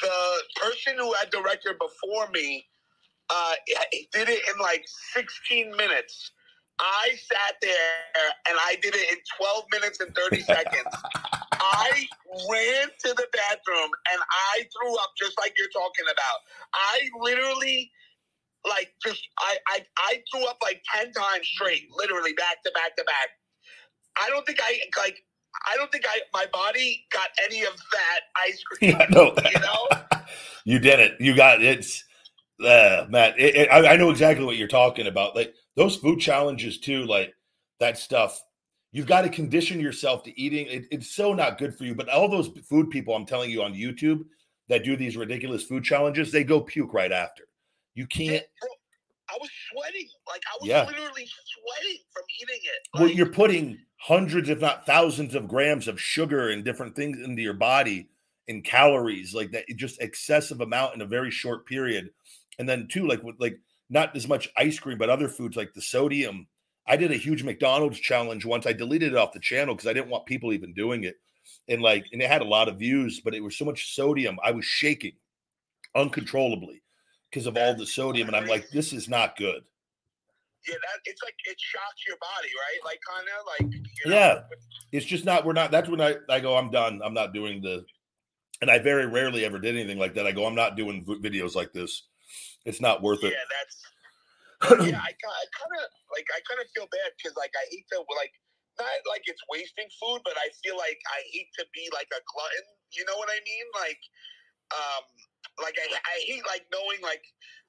the person who had the record before me uh, he did it in like 16 minutes. I sat there and I did it in 12 minutes and 30 seconds. I ran to the bathroom and I threw up just like you're talking about. I literally like just I, I I threw up like 10 times straight, literally back to back to back. I don't think I like I don't think I my body got any of that ice cream. yeah no You know? you did it you got it's uh matt it, it, I, I know exactly what you're talking about like those food challenges too like that stuff you've got to condition yourself to eating it, it's so not good for you but all those food people i'm telling you on youtube that do these ridiculous food challenges they go puke right after you can't Bro, I was sweating. Like I was Yeah. literally sweating from eating it. well you're putting hundreds if not thousands of grams of sugar and different things into your body in calories like that just excessive amount in a very short period and then too like with like not as much ice cream but other foods like the sodium i did a huge mcdonald's challenge once i deleted it off the channel because i didn't want people even doing it and like and it had a lot of views but it was so much sodium i was shaking uncontrollably because of all the sodium and i'm like this is not good yeah, that it's like it shocks your body, right? Like kind of like you know, Yeah. it's just not we're not that's when I, I go i'm done i'm not doing the and i very rarely ever did anything like that i go i'm not doing v- videos like this it's not worth it Yeah, that's yeah. I, I kind of like I kind of feel bad because like I hate to like not like it's wasting food, but I feel like I hate to be like a glutton. You know what I mean? Like, um, like I I hate like knowing like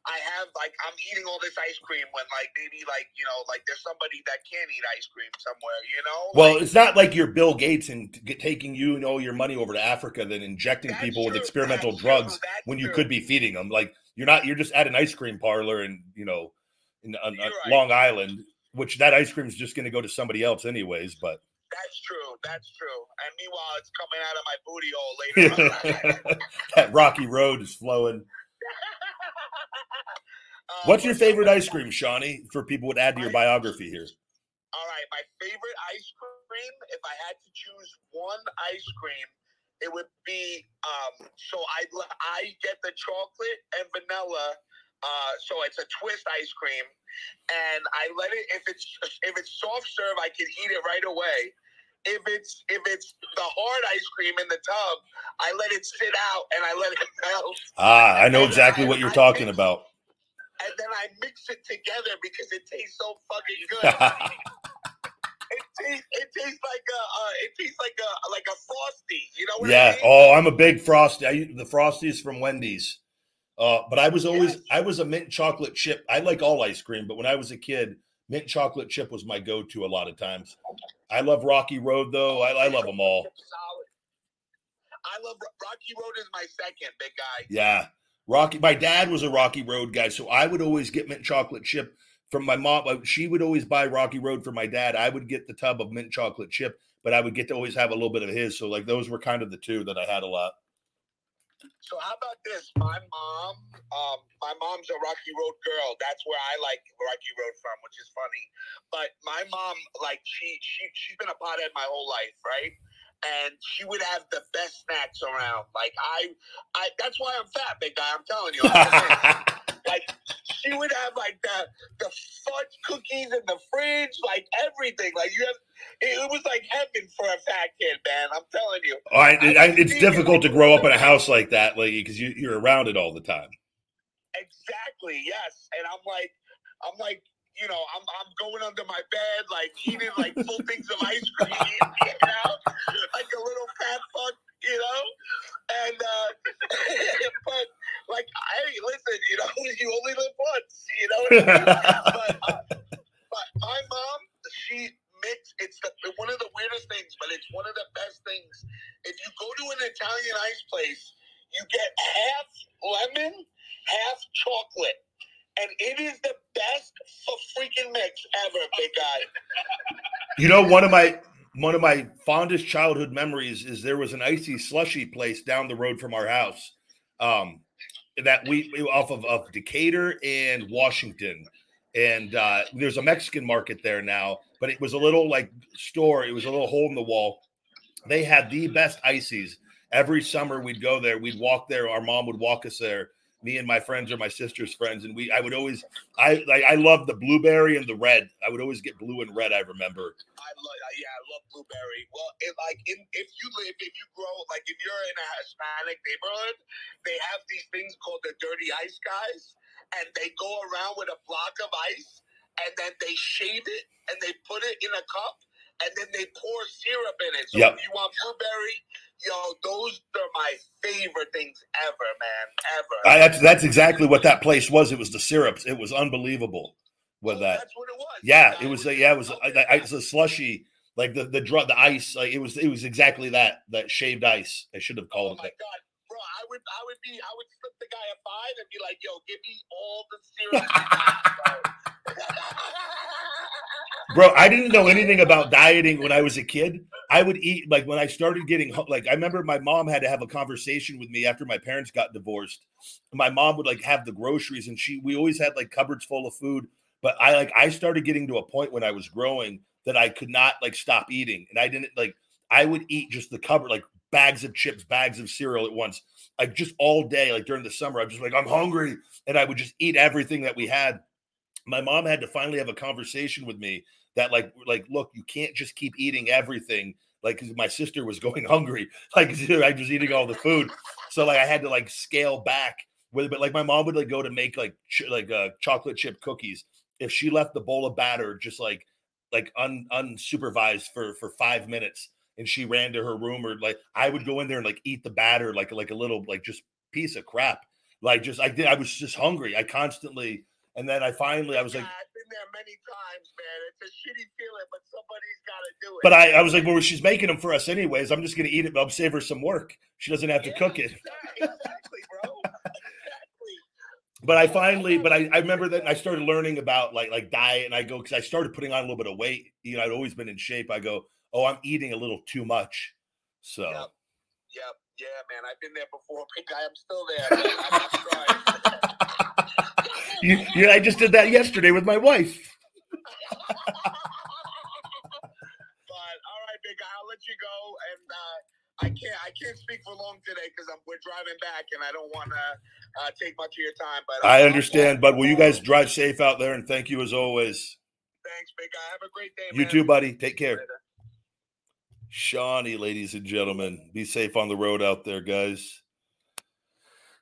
I have like I'm eating all this ice cream when like maybe like you know like there's somebody that can't eat ice cream somewhere. You know? well Like, it's not like you're bill gates and t- taking you and all your money over to africa then injecting people with experimental that's true, drugs when you true. could be feeding them like you're not you're just at an ice cream parlor and you know in on, on right. long island which that ice cream is just going to go to somebody else anyways but That's true. That's true. And meanwhile, it's coming out of my booty hole later. that rocky road is flowing Uh, what's your favorite ice cream shawnee for people would add to your biography here All right, my favorite ice cream. If I had to choose one ice cream, it would be. Um, so I I get the chocolate and vanilla. Uh, so it's a twist ice cream, and I let it. If it's if it's soft serve, I can eat it right away. if it's if it's the hard ice cream in the tub, I let it sit out and I let it melt. Ah, I know exactly what you're talking about. And then I mix it together because it tastes so fucking good. it tastes it tastes like a uh, it tastes like a like a frosty. You know what yeah. I mean? Yeah, oh, I'm a big frosty. I, the frosties from Wendy's. Uh, but I was always Yes. I was a mint chocolate chip. I like all ice cream, but when I was a kid, mint chocolate chip was my go-to a lot of times. I love Rocky Road though. I, I love them all. I love Rocky Road is my second big guy. Yeah. Rocky my dad was a Rocky Road guy, so I would always get mint chocolate chip from my mom. uh, She would always buy Rocky Road for my dad. I would get the tub of mint chocolate chip, but I would get to always have a little bit of his. So like those were kind of the two that I had a lot. So how about this? My mom, um, my mom's a Rocky Road girl. That's where I like Rocky Road from, which is funny. But my mom, like she she she's been a pothead my whole life, right? And she would have the best snacks around. Like I, I that's why I'm fat, big guy. I'm telling you. I'm like she would have like the the fudge cookies in the fridge, like everything. Like you have, it, was like heaven for a fat kid, man. I'm telling you. All right, I, it's difficult to grow up in a house like that, like because you, you're around it all the time. Exactly. Yes. And I'm like, I'm like, you know, I'm I'm going under my bed, like eating like full things of ice cream, you know, like a little fat fuck, you know. And uh but like, hey, listen, you know, you only live once, you know. I mean? but, uh, but my mom, she mix. It's the, one of the weirdest things, but it's one of the best things. If you go to an Italian ice place, you get half lemon, half chocolate, and it is the best for freaking mix ever, big guy. You know, one of my one of my fondest childhood memories is there was an icy slushy place down the road from our house. Um, that we off of, of Decatur and Washington. And uh, there's a Mexican market there now, but it was a little like store. It was a little hole in the wall. They had the best ices. Every summer we'd go there. We'd walk there. Our mom would walk us there. Me and my friends or my sister's friends, and we. I would always. I like. I love the blueberry and the red. I would always get blue and red. I remember. I love, yeah, I love blueberry. Well, it, like in, if you live, if you grow, like if you're in a Hispanic neighborhood, they have these things called the dirty ice guys, and they go around with a block of ice, and then they shave it and they put it in a cup, and then they pour syrup in it. So Yep. if you want blueberry, yo, those are my favorite things ever, man, ever. I, that's that's exactly what that place was. It was the syrups. It was unbelievable with Oh, that. That's what it was. Yeah, I it was. A, uh, yeah, it was. Uh, okay. A, it's a slushy, like the the drug, the ice. Like it was. It was exactly that. That shaved ice. I should have Oh called my it. god, bro! I would, I would be, I would slip the guy a five and be like, "Yo, give me all the syrup." you got, bro." Bro, I didn't know anything about dieting when I was a kid. I would eat like when I started getting like I remember my mom had to have a conversation with me after my parents got divorced. My mom would like have the groceries and she we always had like cupboards full of food, but I like I started getting to a point when I was growing that I could not like stop eating and I didn't like I would eat just the cupboard like bags of chips, bags of cereal at once. Like just all day like during the summer I'm just like I'm hungry and I would just eat everything that we had. My mom had to finally have a conversation with me that like like look you can't just keep eating everything like my sister was going hungry like i was eating all the food. So like i had to like scale back with it but like my mom would like go to make like ch- like uh chocolate chip cookies. If she left the bowl of batter just like like un unsupervised for for five minutes and she ran to her room or like i would go in there and like eat the batter like like a little like just piece of crap. Like just i did i was just hungry. I constantly and then i finally i was like there many times, man. It's a shitty feeling, but somebody's got to do it. But I, I was like, well, she's making them for us anyways. I'm just gonna eat it. But I'll save her some work. She doesn't have to Yeah, cook it. exact- Exactly, bro. Exactly. But I finally, but I, I remember that I started learning about like like diet, and I go because I started putting on a little bit of weight. You know, I'd always been in shape. I go, oh, I'm eating a little too much. So Yep. Yep. Yeah, man. I've been there before. Big guy, I'm still there. I'm not trying. you, you, I just did that yesterday with my wife. But all right, big guy, I'll let you go. And uh, I can't, I can't speak for long today because we're driving back, and I don't want to uh, take much of your time. But I I'll- understand, but will you guys drive safe out there? And thank you as always. Thanks, big guy. Have a great day. You man. too, buddy. Take care. Later. Shawnee, ladies and gentlemen. Be safe on the road out there, guys.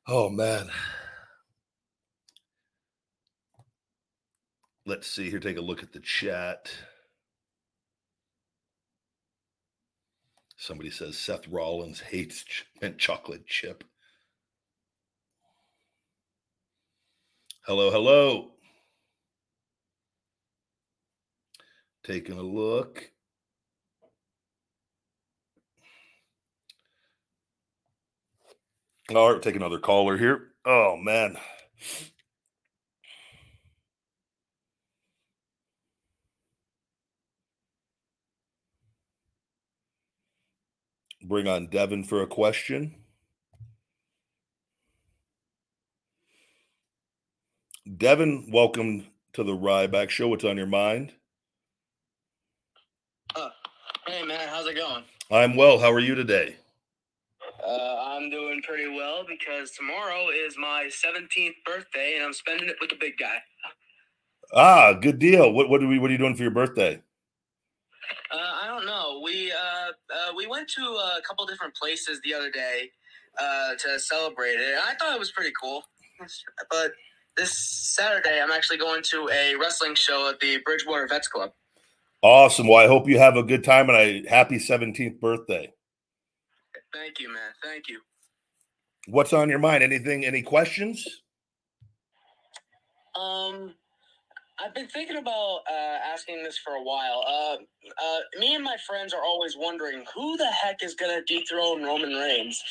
Oh, man. Let's see here. Take a look at the chat. Somebody says Seth Rollins hates mint chocolate chip. Hello, hello. Taking a look. All right, take another caller here. Oh man. Bring on Devin for a question. Devin, welcome to the Ryback Show. What's on your mind? Uh, hey man, how's it going? I'm well. How are you today? Uh, I'm doing pretty well because tomorrow is my 17th birthday and I'm spending it with the big guy. Ah, good deal. What what are we what are you doing for your birthday? Uh, I don't know. We uh, we went to a couple different places the other day uh, to celebrate it. And I thought it was pretty cool. But this Saturday, I'm actually going to a wrestling show at the Bridgewater Vets Club. Awesome. Well, I hope you have a good time and a happy 17th birthday. Thank you, man. Thank you. What's on your mind? Anything any questions? Um, I've been thinking about uh, asking this for a while. Uh, uh, me and my friends are always wondering who the heck is going to dethrone Roman Reigns.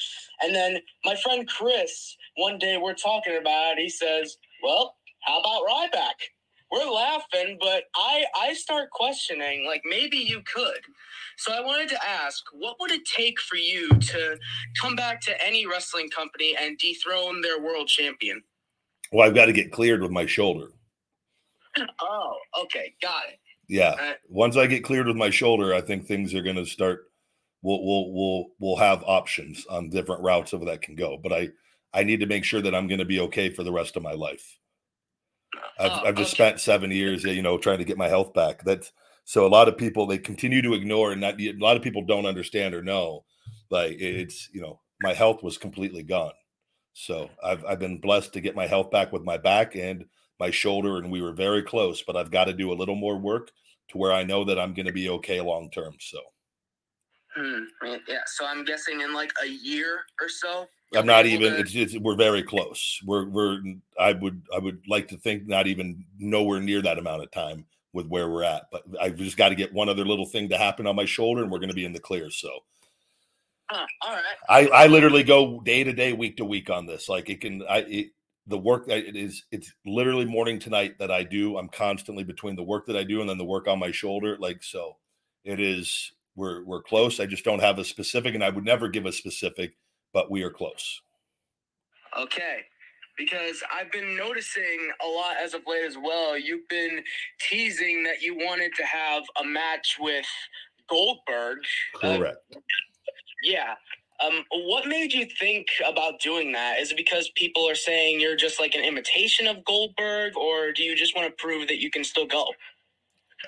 And then my friend Chris, one day we're talking about it. He says, "Well, how about Ryback?" We're laughing, but I I start questioning. Like maybe you could. So I wanted to ask, what would it take for you to come back to any wrestling company and dethrone their world champion? Well, I've got to get cleared with my shoulder. Oh, okay, got it. Yeah. Uh, Once I get cleared with my shoulder, I think things are going to start. We'll we'll we'll we'll have options on different routes of that can go. But I I need to make sure that I'm going to be okay for the rest of my life. I've Oh, I've just okay. spent seven years, you know, trying to get my health back. That's so a lot of people they continue to ignore and not a lot of people don't understand or know. Like it's you know my health was completely gone. So I've I've been blessed to get my health back with my back and my shoulder, and we were very close. But I've got to do a little more work to where I know that I'm going to be okay long term. So Hmm, yeah, so I'm guessing in like a year or so. I'm not even. to- It's, it's we're very close. We're we're. I would I would like to think not even nowhere near that amount of time with where we're at. But I've just got to get one other little thing to happen on my shoulder, and we're going to be in the clear. So Huh, all right. I I literally go day to day, week to week on this. Like it can I it, the work that it is it's literally morning to night that I do. I'm constantly between the work that I do and then the work on my shoulder. Like so, it is we're we're close. I just don't have a specific, and I would never give a specific, but we are close. Okay. Because I've been noticing a lot as of late as well. You've been teasing that you wanted to have a match with Goldberg. Uh, Correct. yeah. Um, what made you think about doing that? Is it because people are saying you're just like an imitation of Goldberg, or do you just want to prove that you can still go?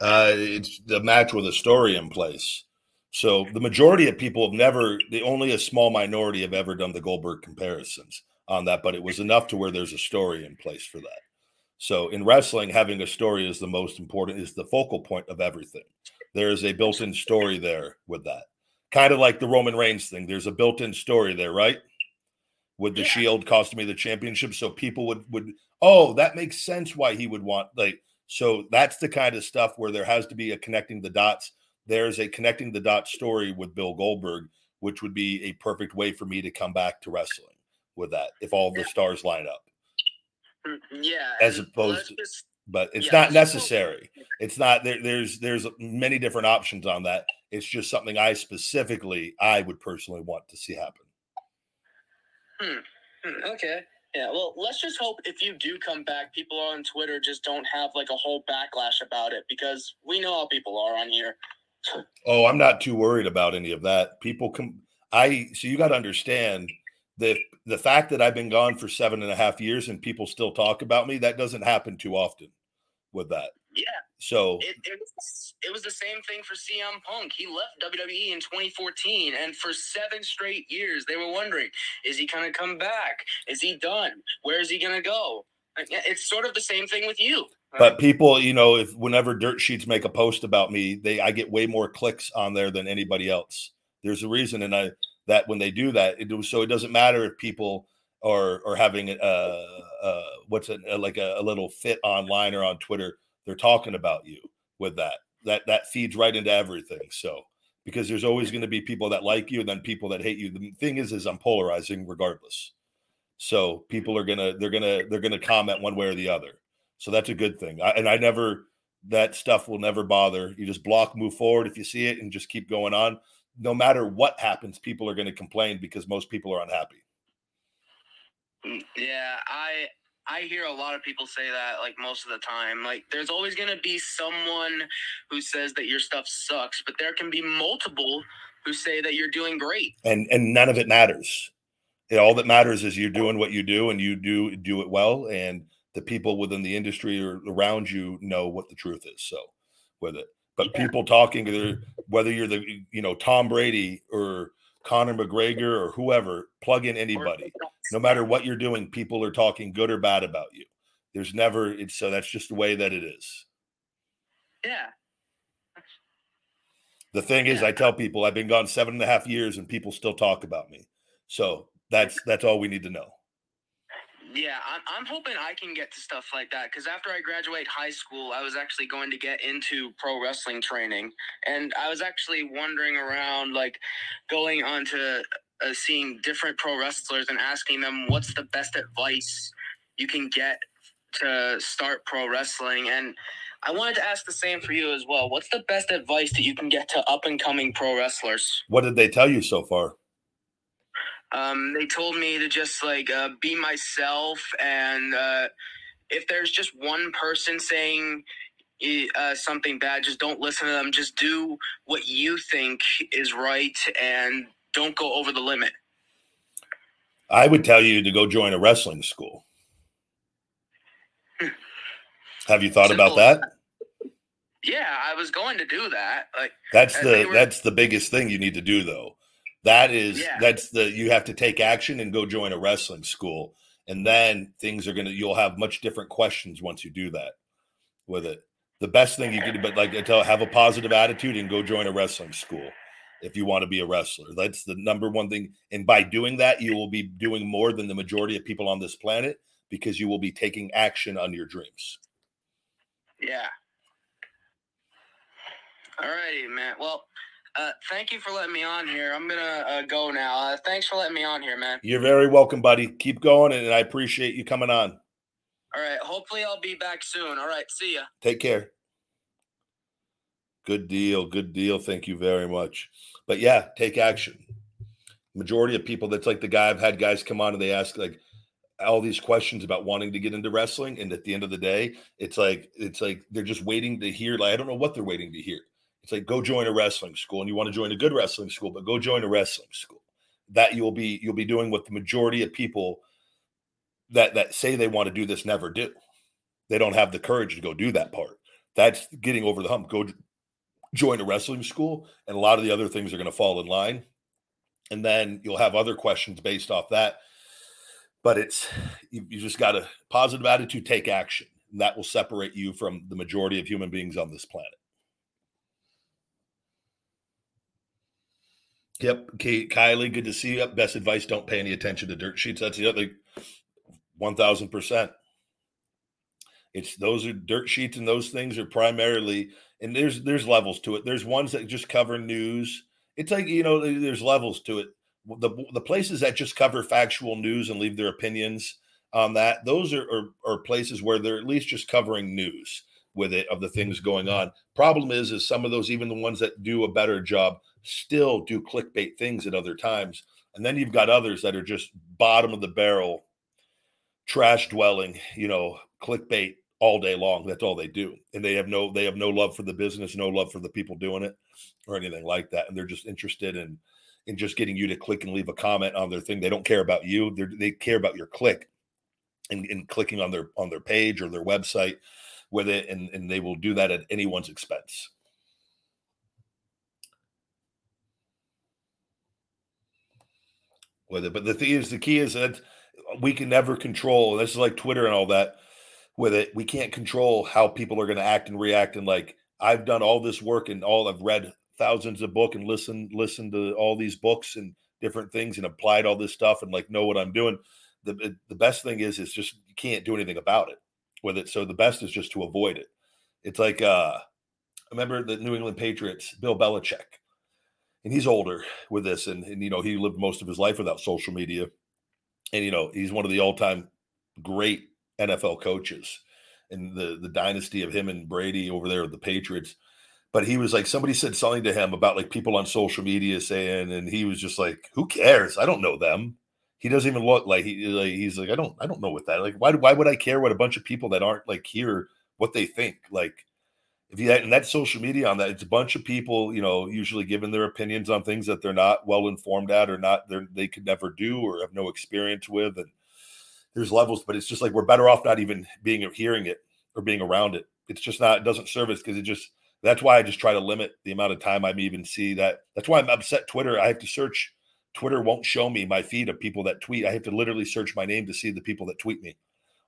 Uh, it's the match with a story in place. So the majority of people have never, the only a small minority have ever done the Goldberg comparisons on that, but it was enough to where there's a story in place for that. So in wrestling, having a story is the most important, is the focal point of everything. There is a built-in story there with that. Kind of like the Roman Reigns thing. There's a built-in story there, right? With the Yeah. Shield costing me the championship, so people would would oh that makes sense why he would want like so that's the kind of stuff where there has to be a connecting the dots. There's a connecting the dots story with Bill Goldberg, which would be a perfect way for me to come back to wrestling with that if all the stars line up. Mm, Yeah. As opposed to- just- But it's Yeah, not let's just hope- necessary. It's not there. There's there's many different options on that. It's just something I specifically I would personally want to see happen. Hmm, Okay. Yeah. Well, let's just hope if you do come back, people on Twitter just don't have like a whole backlash about it because we know how people are on here. Oh, I'm not too worried about any of that. People come. I so you got to understand the the fact that I've been gone for seven and a half years and people still talk about me that doesn't happen too often. With that, Yeah. So it, it, was, it was the same thing for CM Punk. He left WWE in 2014, and for seven straight years, they were wondering, is he going to come back? Is he done? Where is he going to go? It's sort of the same thing with you. But people, you know, if whenever dirt sheets make a post about me, they I get way more clicks on there than anybody else. There's a reason, and I that when they do that, it so it doesn't matter if people are are having a, a uh, uh, what's it uh, like a, a little fit online or on Twitter. They're talking about you with that. That that feeds right into everything. So because there's always going to be people that like you and then people that hate you. The thing is, is I'm polarizing regardless. So people are gonna they're gonna they're gonna comment one way or the other. So that's a good thing. I, and I never, that stuff will never bother. You just block, move forward if you see it, and just keep going on. No matter what happens, people are going to complain because most people are unhappy. Yeah, I I hear a lot of people say that like most of the time. Like there's always going to be someone who says that your stuff sucks, but there can be multiple who say that you're doing great. And and none of it matters. It, all that matters is you're doing what you do and you do do it well and the people within the industry or around you know what the truth is. So with it, but yeah. people talking, whether you're the you know Tom Brady or Conor McGregor or whoever, plug in anybody. No matter what you're doing, people are talking good or bad about you. There's never it's so that's just the way that it is. Yeah. The thing yeah. is, I tell people I've been gone seven and a half years and people still talk about me. So that's that's all we need to know. Yeah, I'm, I'm hoping I can get to stuff like that because after I graduate high school, I was actually going to get into pro wrestling training, and I was actually wandering around, like going on to uh, seeing different pro wrestlers and asking them what's the best advice you can get to start pro wrestling, and I wanted to ask the same for you as well. What's the best advice that you can get to up and coming pro wrestlers? What did they tell you so far? Um, they told me to just like uh, be myself, and uh, if there's just one person saying uh, something bad, just don't listen to them. Just do what you think is right, and don't go over the limit. I would tell you to go join a wrestling school. Hmm. Have you thought Simple. about that? Yeah, I was going to do that. Like that's the were... that's the biggest thing you need to do though that is yeah. that's the you have to take action and go join a wrestling school, and then things are gonna you'll have much different questions once you do that with it. The best thing you can do, but like I tell, have a positive attitude and go join a wrestling school if you want to be a wrestler. That's the number one thing. And by doing that, you will be doing more than the majority of people on this planet because you will be taking action on your dreams. Yeah. All righty, man. Well, uh, thank you for letting me on here. I'm gonna uh, go now. Uh, thanks for letting me on here, man. You're very welcome, buddy. Keep going, and I appreciate you coming on. All right. Hopefully, I'll be back soon. All right. See ya. Take care. Good deal. Good deal. Thank you very much. But yeah, take action. Majority of people, that's like the guy I've had guys come on and they ask like all these questions about wanting to get into wrestling, and at the end of the day, it's like it's like they're just waiting to hear. Like I don't know what they're waiting to hear it's like go join a wrestling school, and you want to join a good wrestling school, but go join a wrestling school. That you'll be you'll be doing what the majority of people that that say they want to do this never do. They don't have the courage to go do that part. That's getting over the hump. Go join a wrestling school, and a lot of the other things are going to fall in line. And then you'll have other questions based off that. But it's you, you just got a positive attitude, take action. And that will separate you from the majority of human beings on this planet. Yep. Kate, Kylie, good to see you. Best advice don't pay any attention to dirt sheets. That's the other 1000%. It's those are dirt sheets and those things are primarily and there's there's levels to it. There's ones that just cover news. It's like, you know, there's levels to it. The the places that just cover factual news and leave their opinions on that, those are, are, are places where they're at least just covering news with it of the mm-hmm. things going on. Problem is, is some of those, even the ones that do a better job, still do clickbait things at other times. And then you've got others that are just bottom of the barrel, trash dwelling, you know, clickbait all day long. That's all they do. And they have no they have no love for the business, no love for the people doing it or anything like that. And they're just interested in in just getting you to click and leave a comment on their thing. They don't care about you. They're, they care about your click and, and clicking on their on their page or their website. with it, and and they will do that at anyone's expense. With it, but the thing is, the key is that we can never control. This is like Twitter and all that. With it, we can't control how people are going to act and react. And like I've done all this work and all I've read thousands of book and listened listened to all these books and different things and applied all this stuff and like know what I'm doing. The the best thing is it's just you can't do anything about it with it. So the best is just to avoid it. It's like uh I remember the New England Patriots, Bill Belichick, and he's older with this, and, and you know he lived most of his life without social media, and you know he's one of the all-time great NFL coaches, and the the dynasty of him and Brady over there with the Patriots. But he was like somebody said something to him about like people on social media saying, and he was just like, "Who cares? I don't know them." He doesn't even look like he like he's like I don't I don't know what that like why why would I care what a bunch of people that aren't like here what they think like if you and that social media on that it's a bunch of people you know usually giving their opinions on things that they're not well informed at or not they they could never do or have no experience with and there's levels but it's just like we're better off not even being hearing it or being around it. It's just not it doesn't serve us because it just that's why i just try to limit the amount of time i'm even see that that's why i'm upset twitter. I have to search twitter won't show me my feed of people that tweet. I have to literally search my name to see the people that tweet me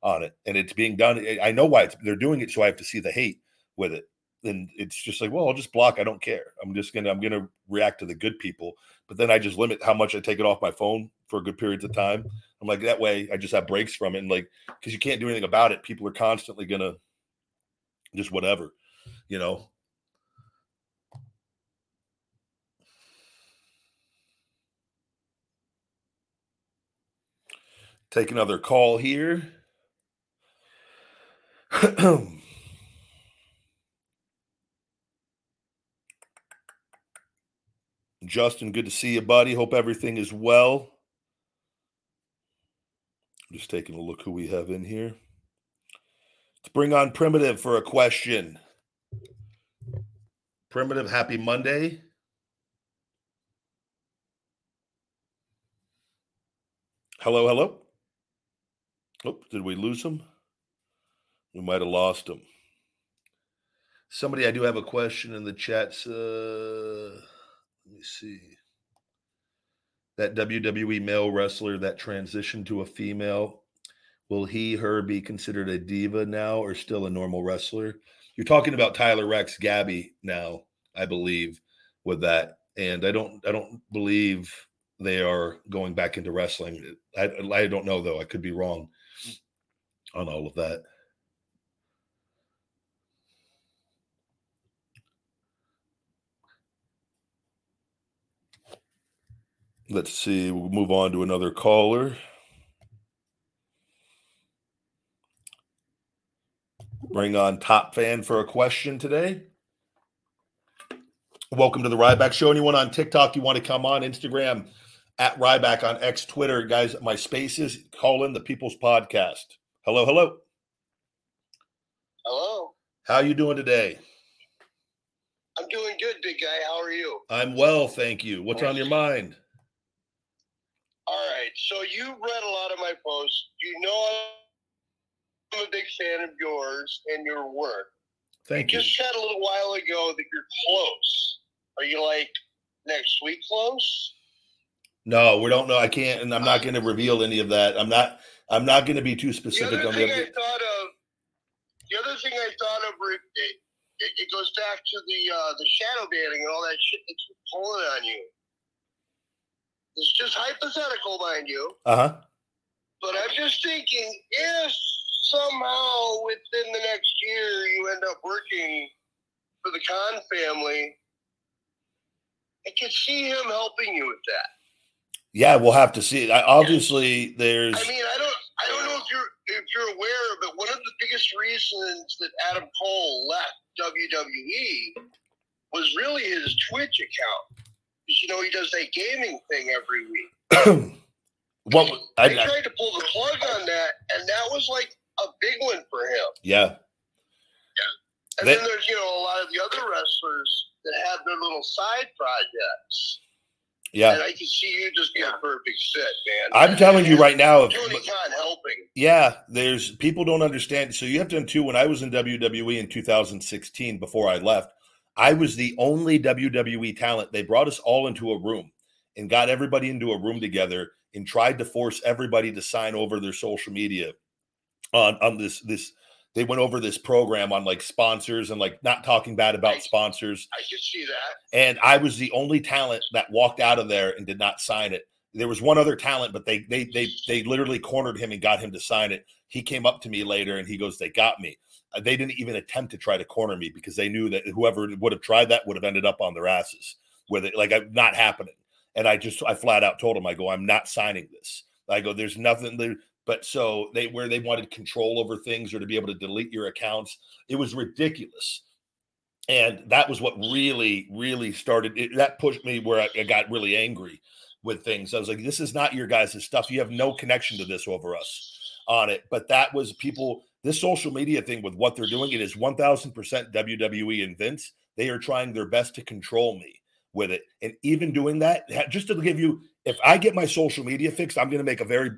on it and it's being done. I know why they're doing it so i have to see the hate with it. And it's just like well i'll just block i don't care. I'm just gonna i'm gonna react to the good people but then i just limit how much i take it off my phone for good periods of time i'm like that way i just have breaks from it and like because you can't do anything about it people are constantly gonna just whatever you know take another call here Justin, good to see you, buddy. Hope everything is well. Just taking a look who we have in here. Let's bring on Primitive for a question. Primitive, happy Monday. Hello, hello. Oh, did we lose him? We might have lost him. Somebody, I do have a question in the chat. Uh, let me see. That WWE male wrestler that transitioned to a female, will he, her be considered a diva now or still a normal wrestler? You're talking about Tyler Reks, Gabby now, I believe, with that. And I don't, I don't believe they are going back into wrestling. I, I don't know though. I could be wrong on all of that. Let's see. We'll move on to another caller. Bring on Top Fan for a question today. Welcome to the Ryback Show. Anyone on TikTok you want to come on? Instagram at Ryback on X, Twitter, guys. My spaces. Call in the People's Podcast. Hello, hello. Hello. How you doing today? I'm doing good, big guy. How are you? I'm well, thank you. What's on your mind? Right. So you read a lot of my posts. You know I'm a big fan of yours and your work. Thank you. you. just said a little while ago that you're close. Are you like next week close? No, we don't know. I can't, and I'm not going to reveal any of that. I'm not. I'm not going to be too The specific other on thing the. I thought of, the other thing I thought of, it, it, it goes back to the uh, the shadow banning and all that shit that's pulling on you. It's just hypothetical, mind you. Uh huh. But I'm just thinking if somehow within the next year you end up working for the Khan family, I could see him helping you with that. Yeah, we'll have to see. I, obviously, there's. I mean, I don't, I don't know if you're if you're aware, but one of the biggest reasons that Adam Cole left WWE was really his Twitch account. Because you know he does that gaming thing every week. what I, They I, tried to pull the plug on that, and that was like a big one for him. yeah, And They- then there's you know a lot of the other wrestlers that have their little side projects. Yeah. And I can see you just be a perfect fit, man. I'm telling you right now, if, Tony Khan helping. Yeah, there's people don't understand. So you have to too. When I was in WWE in 2016, before I left, I was the only WWE talent. They brought us all into a room and got everybody into a room together and tried to force everybody to sign over their social media on on this this. They went over this program on like sponsors and like not talking bad about Right. sponsors. I can see that. And I was the only talent that walked out of there and did not sign it. There was one other talent, but they they they they literally cornered him and got him to sign it. He came up to me later and he goes, "They got me." They didn't even attempt to try to corner me because they knew that whoever would have tried that would have ended up on their asses with it, like I'm not happening. And I just I flat out told them, I go, "I'm not signing this." I go, "There's nothing there." But so they where they wanted control over things or to be able to delete your accounts, it was ridiculous and that was what really really started it, that pushed me where I, I got really angry with things i was like this is not your guys' stuff you have no connection to this over us on it but that was people this social media thing with what they're doing it is 1000% wwe and vince. They are trying their best to control me with it. And even doing that just to give you if i get my social media fixed i'm going to make a very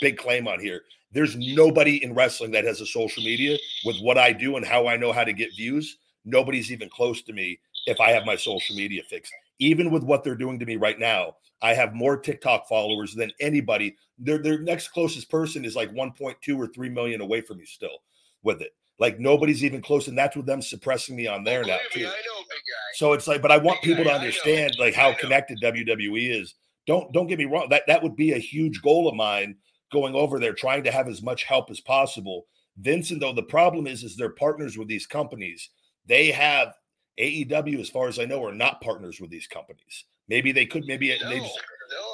big claim on here. There's nobody in wrestling that has a social media with what i do and how i know how to get views. Nobody's even close to me if I have my social media fixed. Even with what they're doing to me right now, I have more TikTok followers than anybody. Their their next closest person is like 1.2 or 3 million away from me still with it. Like nobody's even close, and that's with them suppressing me on there now too. I know, big guy. So it's like, but I want Big people to guy, understand like how connected WWE is. Don't don't get me wrong. That that would be a huge goal of mine going over there, trying to have as much help as possible. Vincent, though, the problem is, is they're partners with these companies. They have AEW, as far as I know, are not partners with these companies. Maybe they could. Maybe No, they no,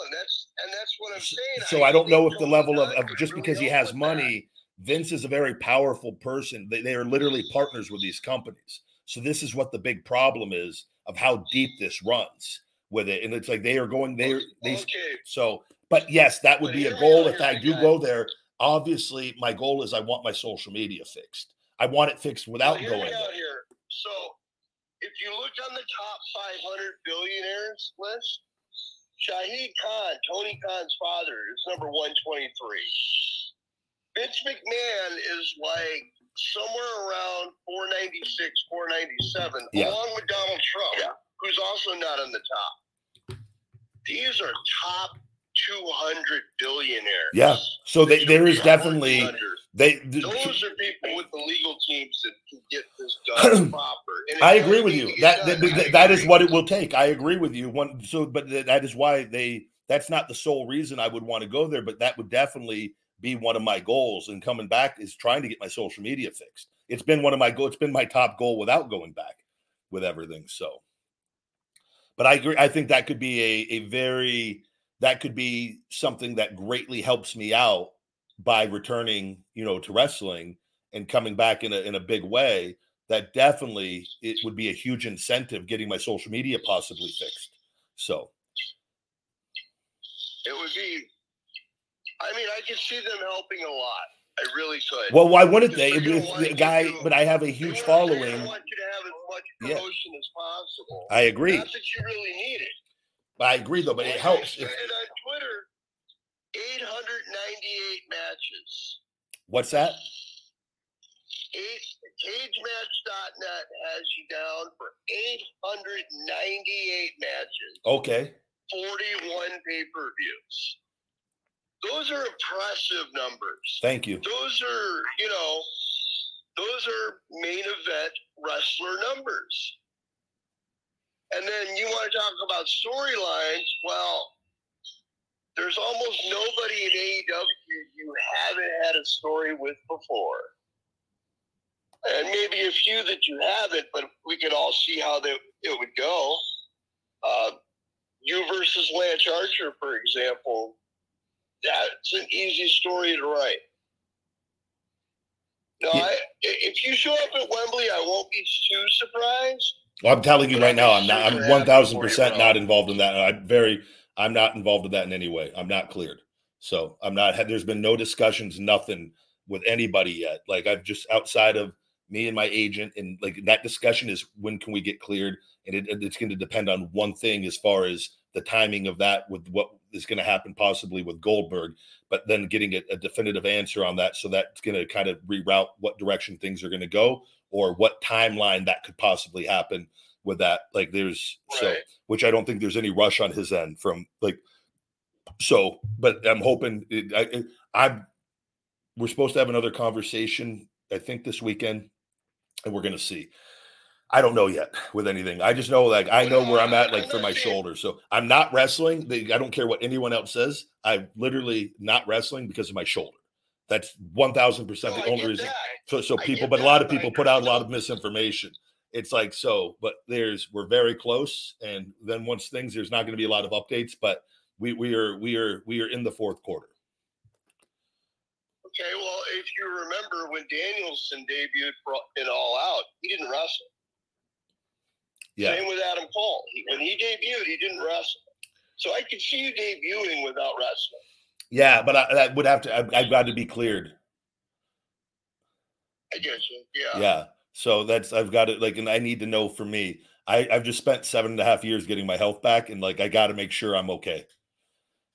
and that's and that's what I'm saying. so I don't know if the level of, of just really because he has with that. money, Vince is a very powerful person. They, they are literally partners with these companies. So this is what the big problem is of how deep this runs with it. And it's like they are going there. They Okay, so, but yes, that would be a goal if I do guy. go there. Obviously, my goal is I want my social media fixed. I want it fixed without well, going there. here. So, if you look on the top 500 billionaires list, Shahid Khan, Tony Khan's father, is number 123. Vince McMahon is like somewhere around 496, 497, Yeah. along with Donald Trump, who's also not on the top. These are top 200 billionaires. Yeah. So they, there is definitely under. Those are people with the legal teams that can get this done proper. I agree with you. That done. that, that- that is what it will take. I agree with you. One so, but th- that is why they. That's not the sole reason I would want to go there, but that would definitely be one of my goals. And coming back is trying to get my social media fixed. It's been one of my goals. It's been my top goal without going back with everything. So, but I agree. I think that could be a a very that could be something that greatly helps me out by returning, you know, to wrestling and coming back in a in a big way that definitely it would be a huge incentive getting my social media possibly fixed. So It would be. I mean, I could see them helping a lot. I really could. well, why wouldn't they? If, the guy, to- but I have a huge following. want you to have as much Yeah. promotion as possible. I agree. Not that you really need it. I agree though, but it helps. I If, on Twitter, 898 matches. what's that? Eight, CageMatch.net has you down for 898 matches. Okay. 41 pay per views. Those are impressive numbers. Thank you. Those are, you know, those are main event wrestler numbers. And then you want to talk about storylines. Well, there's almost nobody in AEW you haven't had a story with before. And maybe a few that you haven't, but we could all see how they, it would go. Uh, you versus Lance Archer, for example, that's an easy story to write. No, Yeah. I, if you show up at Wembley, I won't be too surprised. Well, I'm telling you right now, I'm not. I'm one thousand percent not involved in that. I'm very. I'm not involved with that in any way. I'm not cleared. So I'm not. There's been no discussions, nothing with anybody yet. Like I've just outside of me and my agent, and like that discussion is when can we get cleared, and it, it's going to depend on one thing as far as the timing of that with what is going to happen possibly with Goldberg, but then getting a, a definitive answer on that. So that's going to kind of reroute what direction things are going to go or what timeline that could possibly happen with that. Like there's so, which I don't think there's any rush on his end from like, so, but I'm hoping it, I, I'm, we're supposed to have another conversation, I think this weekend, and we're going to see. I don't know yet with anything. I just know like I know where I'm at like for my shoulder. So I'm not wrestling. I don't care what anyone else says. I'm literally not wrestling because of my shoulder. That's one thousand percent oh, the I only reason. that. So so people, but a lot of that, but I people put out a lot of misinformation. It's like so, but there's we're very close, and then once things there's not going to be a lot of updates, but we we are we are we are in the fourth quarter. Okay, well, if you remember when Danielson debuted for in All Out, he didn't wrestle. Yeah, Same with Adam. He, when he debuted, he didn't wrestle. So I could see you debuting without wrestling. yeah, but I, that would have to. I, I've got to be cleared. I guess you. Yeah. Yeah. So that's I've got it like, and I need to know for me. I, I've just spent seven and a half years getting my health back, and like I got to make sure I'm okay.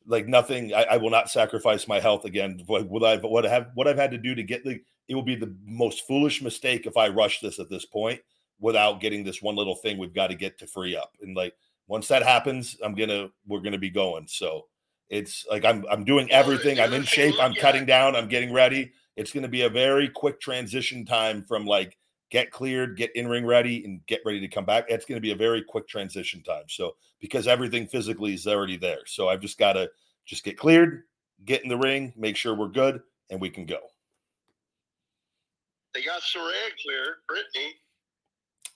Like nothing, I, I will not sacrifice my health again. What, what I've what I have what I've had to do to get the it will be the most foolish mistake if I rush this at this point without getting this one little thing we've got to get to free up. And like once that happens, I'm gonna we're gonna be going. So it's like I'm I'm doing everything. I'm in shape. I'm cutting down. I'm getting ready. It's going to be a very quick transition time from like get cleared, get in ring ready, and get ready to come back. It's going to be a very quick transition time. So because everything physically is already there, so I've just got to just get cleared, get in the ring, make sure we're good, and we can go. They got Saraya clear, Brittany.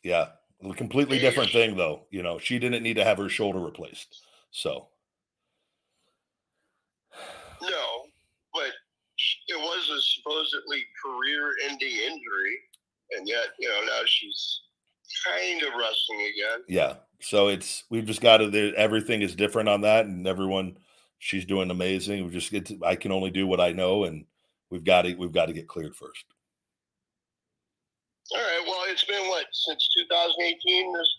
Yeah, a completely different thing though. You know, she didn't need to have her shoulder replaced. So No, but it was a supposedly career-ending injury, and yet you know now she's kind of wrestling again. yeah, so it's we've just got to. Everything is different on that, and everyone. She's doing amazing. We just get. To, I can only do what I know, and we've got to. We've got to get cleared first. All right. Well, it's been what since 2018 is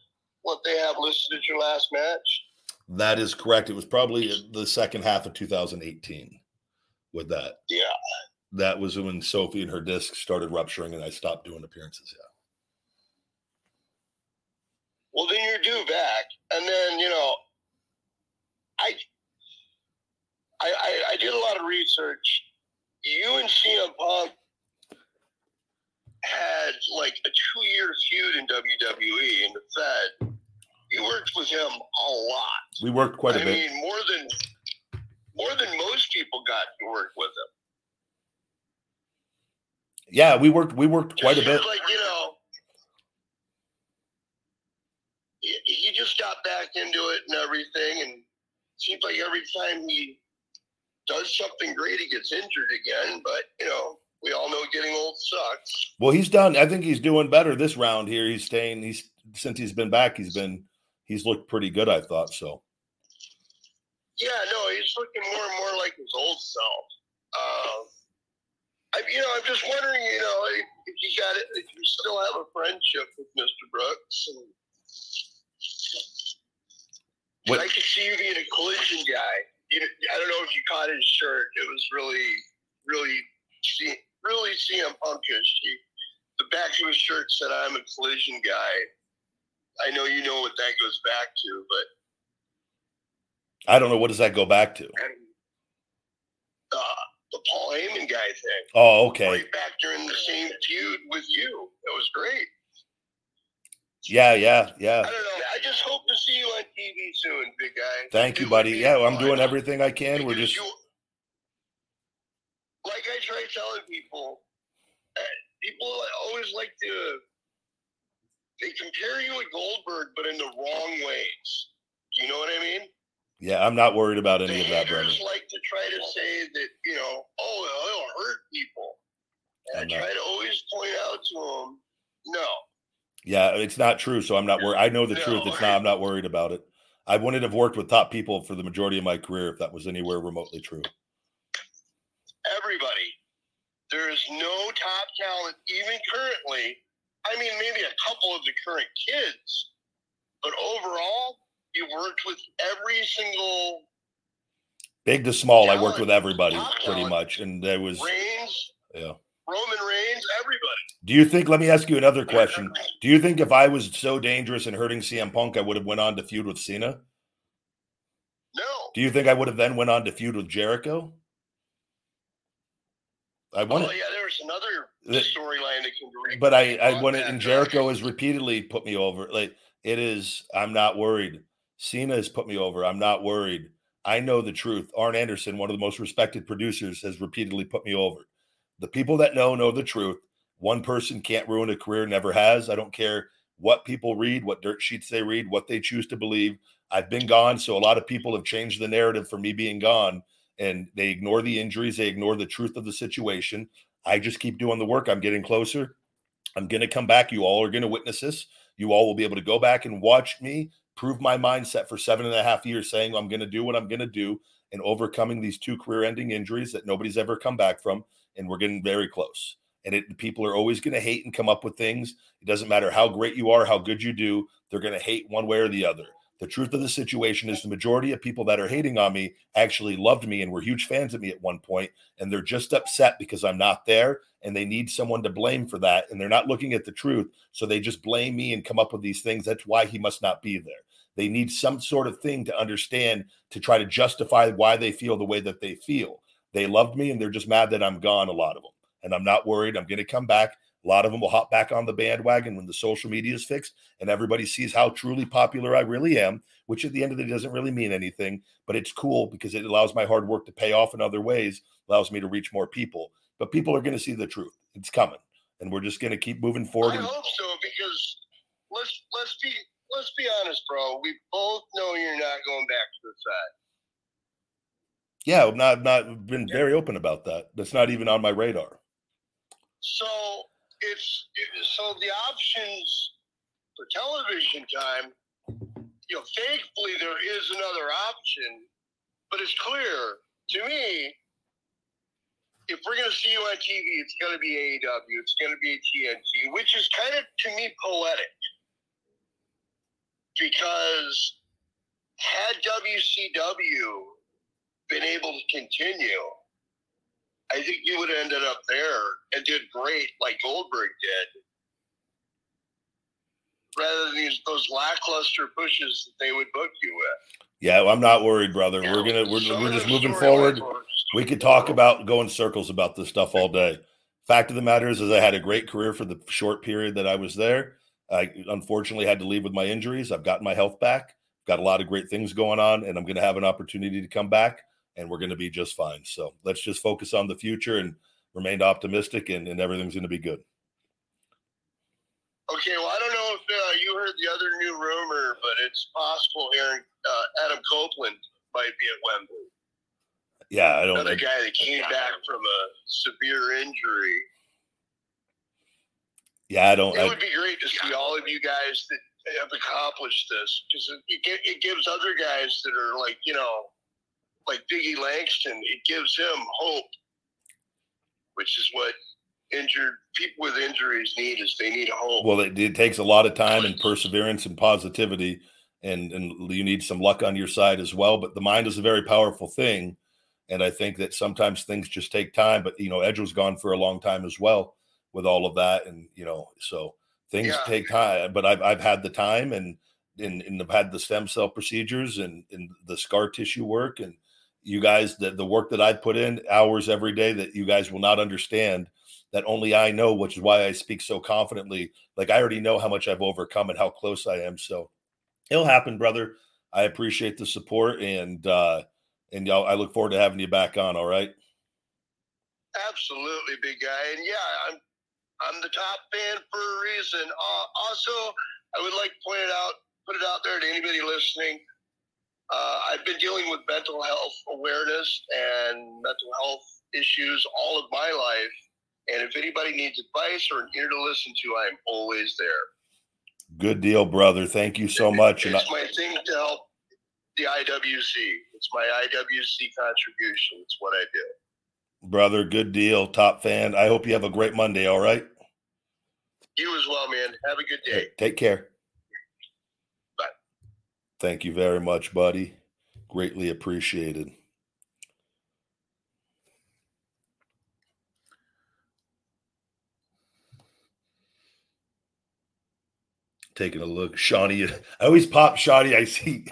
what they have listed as your last match. That is correct. It was probably the second half of 2018 with that. Yeah. That was when Sophie and her disc started rupturing and I stopped doing appearances. Yeah. Well, then you're due back, and then you know, I, I, I, did a lot of research. You and CM Punk had like a two-year feud in WWE and the Fed. You worked with him a lot. We worked quite a I bit. I mean, more than more than most people got to work with him. Yeah, we worked we worked quite a bit. Like you know, you, you just got back into it and everything, and seems like every time he does something great, he gets injured again. But you know, we all know getting old sucks. Well, he's done. I think he's doing better this round here. He's staying. He's since he's been back. He's been. He's looked pretty good. I thought so. Yeah, no, he's looking more and more like his old self. Um, I, you know, I'm just wondering, you know, if, you got it, if you still have a friendship with Mr. Brooks. And, What- I could see you being a collision guy. You I don't know if you caught his shirt. It was really, really, really CM Punkish. He, the back of his shirt said, "I'm a collision guy." I know you know what that goes back to, but I don't know what does that go back to. uh, the Paul Heyman guy thing. Oh, okay. Right back during the same feud with you. It was great. Yeah, yeah, yeah. I don't know. I just hope to see you on TV soon, big guy. Thank you, would buddy. Yeah, I'm doing everything I can. We're just you- like I try telling people, uh, people always like to they compare you with Goldberg, but in the wrong ways. Do you know what I mean? Yeah. I'm not worried about any the of that, haters like to try to say that you know, oh, it'll hurt people. And I'm I not. try to always point out to them, no, Yeah, it's not true. So I'm not worried. I know the truth. It's not. I'm not worried about it. I wouldn't have worked with top people for the majority of my career if that was anywhere remotely true. everybody. There is no top talent, even currently. I mean, maybe a couple of the current kids, but overall, you worked with every single Big to small, I worked with everybody Top pretty talent. much, and there was Reigns, yeah. Roman Reigns, everybody. Do you think? Let me ask you another question. Do you think if I was so dangerous and hurting CM Punk, I would have went on to feud with Cena? No, Do you think I would have then went on to feud with Jericho? I oh wanted, yeah, there's another The- storyline that can but I, I wanted, that and Jericho has repeatedly put me over. Like it is, I'm not worried. Cena has put me over. I'm not worried. I know the truth. Arn Anderson, one of the most respected producers, has repeatedly put me over. The people that know know the truth. One person can't ruin a career, never has. I don't care what people read, what dirt sheets they read, what they choose to believe. I've been gone, so a lot of people have changed the narrative for me being gone, and they ignore the injuries, they ignore the truth of the situation. I just keep doing the work. I'm getting closer. I'm going to come back. You all are going to witness this. You all will be able to go back and watch me prove my mindset for seven and a half years, saying I'm going to do what I'm going to do and overcoming these two career ending injuries that nobody's ever come back from. And we're getting very close. And it, people are always going to hate and come up with things. It doesn't matter how great you are, how good you do, they're going to hate one way or the other. The truth of the situation is the majority of people that are hating on me actually loved me and were huge fans of me at one point, and they're just upset because I'm not there and they need someone to blame for that. And they're not looking at the truth. So they just blame me and come up with these things. That's why he must not be there. They need some sort of thing to understand to try to justify why they feel the way that they feel. They loved me and they're just mad that I'm gone, a lot of them. And I'm not worried. I'm going to come back. A lot of them will hop back on the bandwagon when the social media is fixed and everybody sees how truly popular I really am, which at the end of the day doesn't really mean anything, but it's cool because it allows my hard work to pay off in other ways, allows me to reach more people. But people are going to see the truth. It's coming. And we're just going to keep moving forward. I and- hope so because let's let's be let's be honest, bro. We both know you're not going back to the side. yeah, I've not not been very open about that. That's not even on my radar. So it's so the options for television time. You know, thankfully there is another option, but it's clear to me. If we're going to see you on TV, it's going to be AEW. It's going to be TNT, which is kind of to me poetic because had WCW been able to continue, I think you would have ended up there and did great like Goldberg did. Rather than these those lackluster pushes that they would book you with. Yeah, I'm not worried, brother. We're gonna we're, Some we're just moving forward. We could talk about go in circles about this stuff all day. Fact of the matter is, is I had a great career for the short period that I was there. I unfortunately had to leave with my injuries. I've gotten my health back. Got a lot of great things going on, and I'm going to have an opportunity to come back, and we're going to be just fine. So let's just focus on the future and remain optimistic, and, and everything's going to be good. Okay, well, I don't know if uh, you heard the other new rumor, but it's possible Aaron uh, Adam Copeland might be at Wembley. Yeah, I don't. Another guy that came back from a severe injury. Yeah, I don't. It I, would be great to see all of you guys that have accomplished this because it, it, it gives other guys that are like, you know, like Biggie Langston, it gives him hope, which is what injured people with injuries need is they need hope. Well, it, it takes a lot of time and perseverance and positivity, and and you need some luck on your side as well. But the mind is a very powerful thing, and I think that sometimes things just take time. But you know, Edge was gone for a long time as well with all of that, and you know, so things Yeah. take time. But I've I've had the time and and, and I've had the stem cell procedures and and the scar tissue work and you guys the the work that I put in hours every day that you guys will not understand that only I know, which is why I speak so confidently. Like I already know how much I've overcome and how close I am. So it'll happen, brother. I appreciate the support and uh and y'all I look forward to having you back on. All right. Absolutely, big guy. And yeah, I'm I'm the top fan for a reason. Uh, also, I would like to point it out, put it out there to anybody listening. Uh, I've been dealing with mental health awareness and mental health issues all of my life. And if anybody needs advice or an ear to listen to, I'm always there. Good deal, brother. Thank you so much. And I, It's my thing to help the IWC. It's my IWC contribution. It's what I do. brother, good deal. Top fan. I hope you have a great Monday. All right. You as well, man. Have a good day. Take care. Thank you very much, buddy. Greatly appreciated. Taking a look, Shawnee. I always pop Shawnee. I see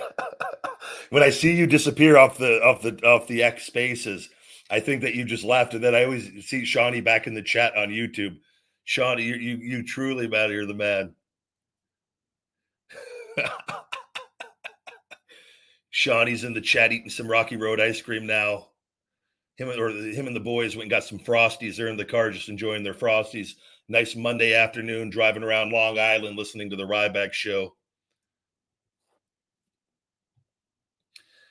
when I see you disappear off the off the off the X spaces. I think that you just left, and then I always see Shawnee back in the chat on YouTube. Shawnee, you you, you truly man, you're the man. Shawnee's in the chat eating some Rocky Road ice cream now. Him or him and the boys went and got some frosties. They're in the car just enjoying their frosties. Nice Monday afternoon, driving around Long Island, listening to the Ryback show.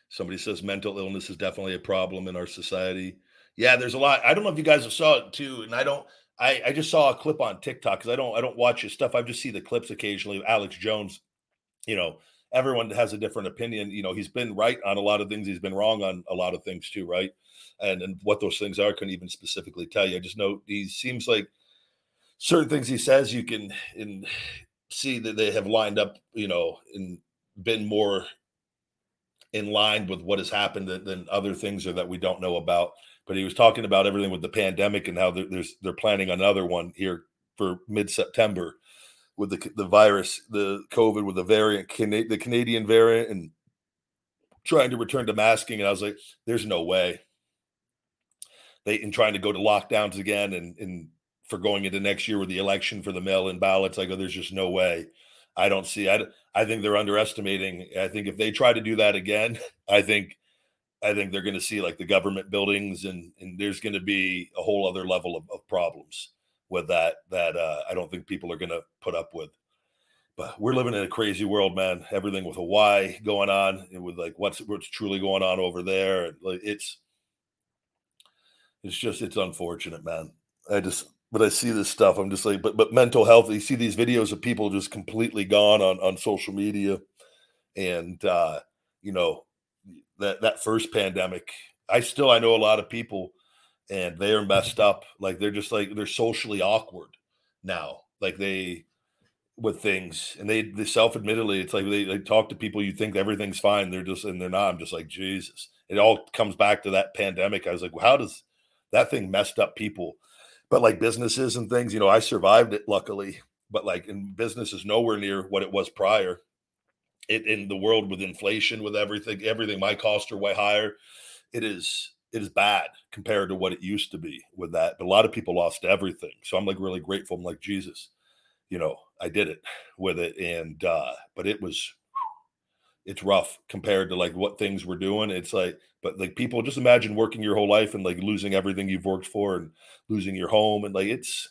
Somebody says mental illness is definitely a problem in our society. Yeah, there's a lot. I don't know if you guys have saw it too, and I don't. I, I just saw a clip on TikTok because I don't I don't watch his stuff. I just see the clips occasionally of Alex Jones. You know, everyone has a different opinion. You know, he's been right on a lot of things. He's been wrong on a lot of things too, right? And and what those things are, I couldn't even specifically tell you. I just know he seems like certain things he says you can in, see that they have lined up, you know, and been more in line with what has happened than, than other things or that we don't know about. But he was talking about everything with the pandemic and how there's they're planning another one here for mid September with the the virus, the COVID with the variant, the Canadian variant, and trying to return to masking. And I was like, "There's no way." They in trying to go to lockdowns again, and and for going into next year with the election for the mail-in ballots, I go, oh, "There's just no way." I don't see. I I think they're underestimating. I think if they try to do that again, I think I think they're going to see like the government buildings, and and there's going to be a whole other level of, of problems with that that uh, I don't think people are going to put up with. But we're living in a crazy world, man. Everything with Hawaii going on, and with like what's what's truly going on over there. Like It's it's just it's unfortunate, man. I just but I see this stuff. I'm just like, but but mental health. You see these videos of people just completely gone on on social media, and uh, you know that that first pandemic. I still I know a lot of people and they are messed up. Like they're just like they're socially awkward now. Like they with things and they they self-admittedly it's like they, they talk to people you think everything's fine they're just and they're not i'm just like jesus it all comes back to that pandemic i was like well, how does that thing messed up people but like businesses and things you know i survived it luckily but like in business is nowhere near what it was prior it in the world with inflation with everything everything my costs are way higher it is it is bad compared to what it used to be with that. But a lot of people lost everything. So I'm like really grateful. I'm like, Jesus, you know, I did it with it. And, uh, but it was, it's rough compared to like what things we're doing. It's like, but like people just imagine working your whole life and like losing everything you've worked for and losing your home. And like, it's,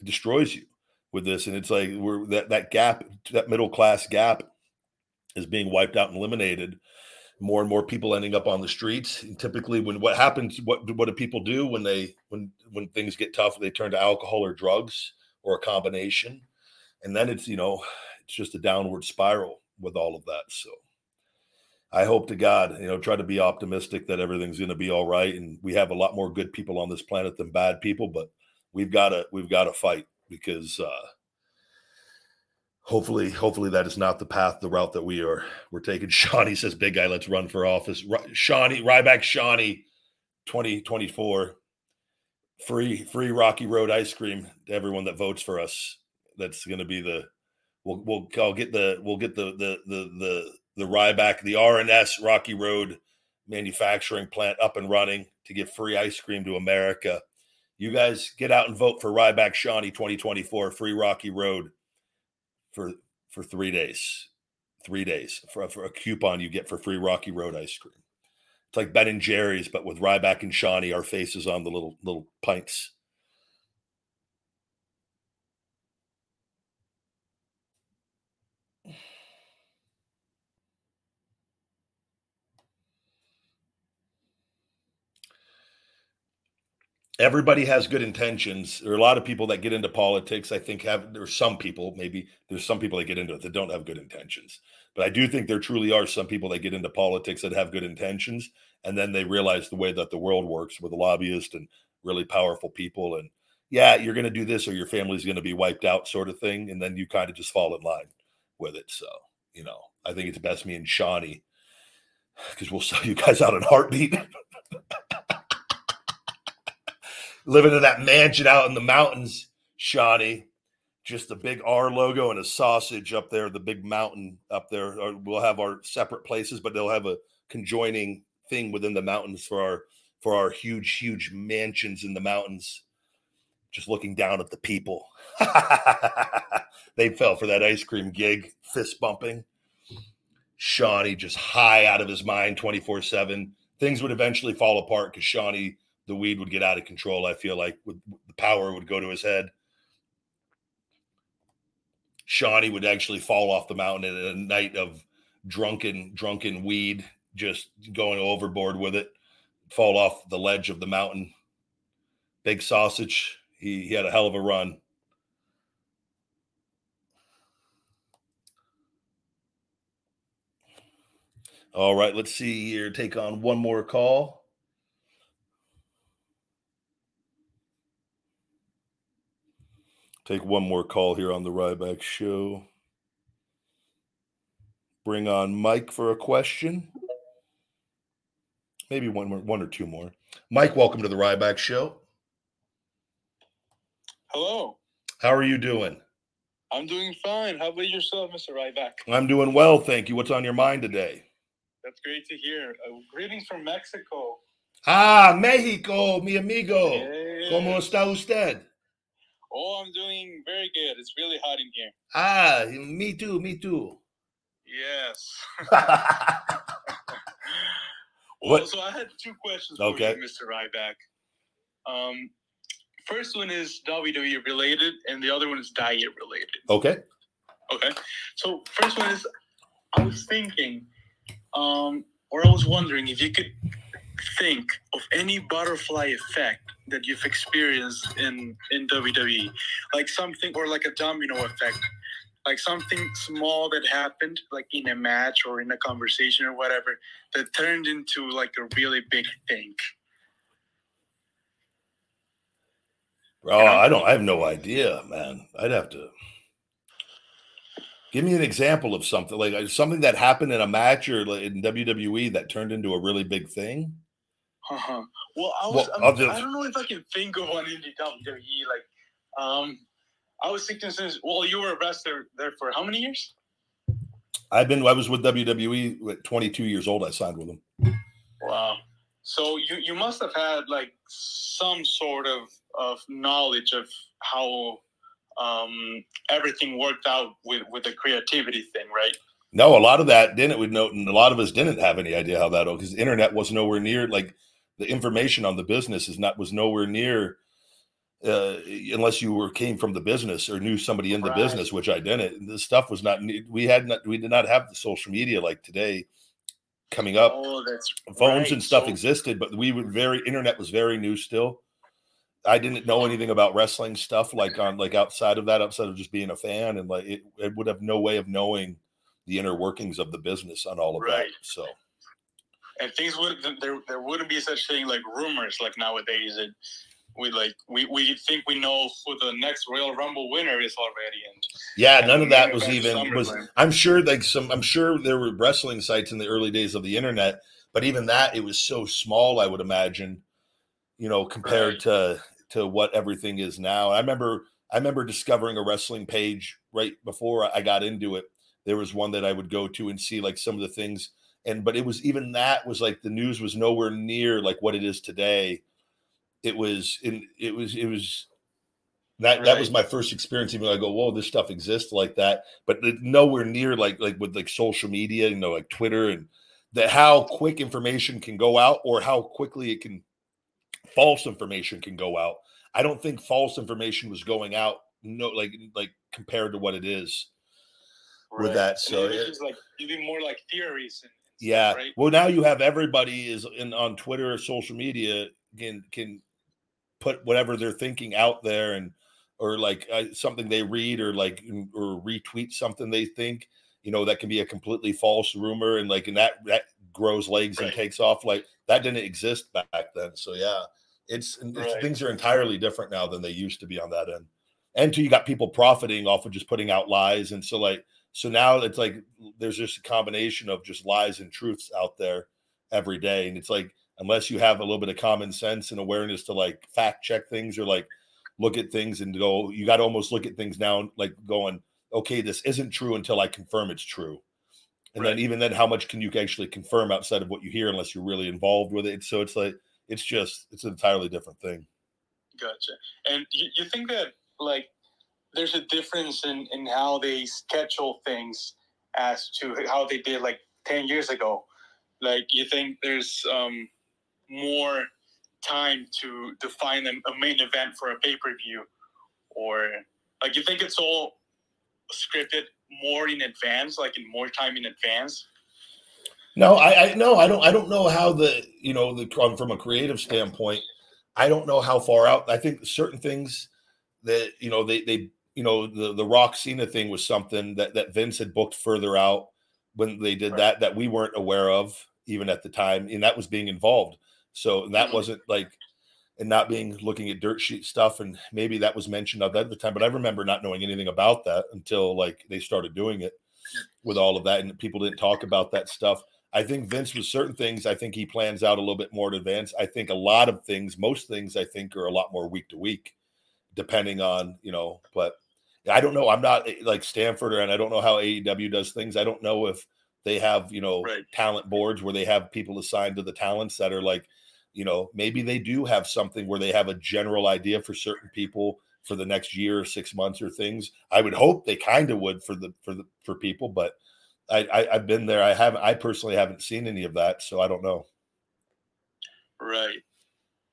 it destroys you with this. And it's like, we're that, that gap, that middle class gap is being wiped out and eliminated more and more people ending up on the streets. And typically, when what happens, what what do people do when they when when things get tough? They turn to alcohol or drugs or a combination, and then it's you know it's just a downward spiral with all of that. So. I hope to God, you know, try to be optimistic that everything's going to be all right, and we have a lot more good people on this planet than bad people. But we've got to we've got to fight because uh, hopefully hopefully that is not the path the route that we are we're taking. Shawnee says big guy let's run for office. Shawnee ryback shawnee 2024 free free rocky road ice cream to everyone that votes for us. That's going to be the we'll we'll I'll get the we'll get the the the the the ryback the rns rocky road manufacturing plant up and running to give free ice cream to america. You guys get out and vote for ryback shawnee 2024 free rocky road for for three days. Three days for, for a coupon you get for free Rocky Road ice cream. It's like Ben and Jerry's, but with Ryback and Shawnee, our faces on the little little pints. Everybody has good intentions. There are a lot of people that get into politics. I think have there's some people, maybe there's some people that get into it that don't have good intentions. But I do think there truly are some people that get into politics that have good intentions, and then they realize the way that the world works with lobbyists and really powerful people. And yeah, you're going to do this, or your family's going to be wiped out, sort of thing. And then you kind of just fall in line with it. So you know, I think it's best me and Shawnee because we'll sell you guys out in heartbeat. Living in that mansion out in the mountains, Shawnee. Just a big R logo and a sausage up there, the big mountain up there. Uh, we'll have our separate places, but they'll have a conjoining thing within the mountains for our for our huge, huge mansions in the mountains. Just looking down at the people. they fell for that ice cream gig, fist bumping. Shawnee just high out of his mind 24 7. Things would eventually fall apart because Shawnee, the weed would get out of control. I feel like with, the power would go to his head. Shawnee would actually fall off the mountain in a night of drunken, drunken weed, just going overboard with it, fall off the ledge of the mountain. Big sausage. He, he had a hell of a run. All right, let's see here. Take on one more call. Take one more call here on the Ryback Show. Bring on Mike for a question. Maybe one more, one or two more. Mike, welcome to the Ryback Show. Hello. How are you doing? I'm doing fine. How about yourself, Mr. Ryback? I'm doing well, thank you. What's on your mind today? That's great to hear. Uh, greetings from Mexico. Ah, Mexico, mi amigo. Yeah. ¿Cómo está usted? Oh, I'm doing very good. It's really hot in here. Ah, me too, me too. Yes. What- so I had two questions for Okay. you, Mr. Ryback. Um, first one is WWE related, and the other one is diet related. okay. Okay. So first one is I was thinking, um, or I was wondering if you could think of any butterfly effect that you've experienced in in WWE, like something or like a domino effect, like something small that happened, like in a match or in a conversation or whatever, that turned into like a really big thing. Oh, I don't. I have no idea, man. I'd have to give me an example of something like uh, something that happened in a match or in WWE that turned into a really big thing. Uh-huh. Well, I was. Well, I'm- just- I don't know if I can think of one in the WWE. Like, um, I was thinking since well, you were a wrestler there for how many years? I've been. I was with WWE at 22 years old. I signed with them. Wow. So you you must have had like some sort of of knowledge of how um everything worked out with with the creativity thing, right? No, a lot of that didn't. We know, a lot of us didn't have any idea how that because the internet was nowhere near like the information on the business is not was nowhere near uh, unless you were came from the business or knew somebody in the Right. business, which I didn't. The stuff was not. We had not. We did not have the social media like today coming up. Oh, Phones right. and stuff So- existed, but we were very internet was very new still. I didn't know anything about wrestling stuff like on like outside of that, outside of just being a fan, and like it, it would have no way of knowing the inner workings of the business on all of that. So and things would there there wouldn't be such thing like rumors like nowadays that we like we, we think we know who the next Royal Rumble winner is already and yeah, And none of that was even was. I'm sure like some. I'm sure there were wrestling sites in the early days of the internet, but even that it was so small. I would imagine, you know, compared Right. to to what everything is now. I remember I remember discovering a wrestling page right before I got into it. There was one that I would go to and see like some of the things, and but it was even that was like the news was nowhere near like what it is today. It was in it was it was that that was my first experience. Even I go, whoa, this stuff exists like that, but nowhere near like like with like social media, you know, like Twitter and that how quick information can go out or how quickly it can false information can go out. I don't think false information was going out no like like compared to what it is with that. So it was it- just like even more like theories and, yeah. right Well, now you have everybody is in on Twitter or social media can can put whatever they're thinking out there and or like uh, something they read or like or retweet something they think you know that can be a completely false rumor and like and that that grows legs and Right. takes off like that didn't exist back then. So yeah, it's, it's Right. things are entirely different now than they used to be on that end. And two, you got people profiting off of just putting out lies, and so like So now it's like there's just a combination of just lies and truths out there every day. And it's like, unless you have a little bit of common sense and awareness to like fact check things or like look at things and go, you got to almost look at things now, like going, okay, this isn't true until I confirm it's true. And Right. then even then, how much can you actually confirm outside of what you hear unless you're really involved with it? So it's like, it's just, it's an entirely different thing. Gotcha. And you, you think that like there's a difference in, in how they schedule things as to how they did like 10 years ago? Like you think there's um, more time to define a, a main event for a pay-per-view or like you think it's all scripted more in advance, like in more time in advance? No, I, I no, I don't. I don't know how the you know the from from a creative standpoint. I don't know how far out. I think certain things that you know they they you know the the Rock Cena thing was something that that Vince had booked further out when they did Right. that that we weren't aware of even at the time, and that was being involved. So and that Mhm. wasn't like and not being looking at dirt sheet stuff, and maybe that was mentioned at the time. But I remember not knowing anything about that until like they started doing it with all of that, and people didn't talk about that stuff. I think Vince with certain things, I think he plans out a little bit more in advance. I think a lot of things, most things, I think are a lot more week to week, depending on you know. But I don't know. I'm not eh, like Stamford, or and I don't know how AEW does things. I don't know if they have you know Right. talent boards where they have people assigned to the talents that are like, you know, maybe they do have something where they have a general idea for certain people for the next year or six months or things. I would hope they kind of would for the for the for people, but I, I I've been there. I haven't. I personally haven't seen any of that, so I don't know. Right,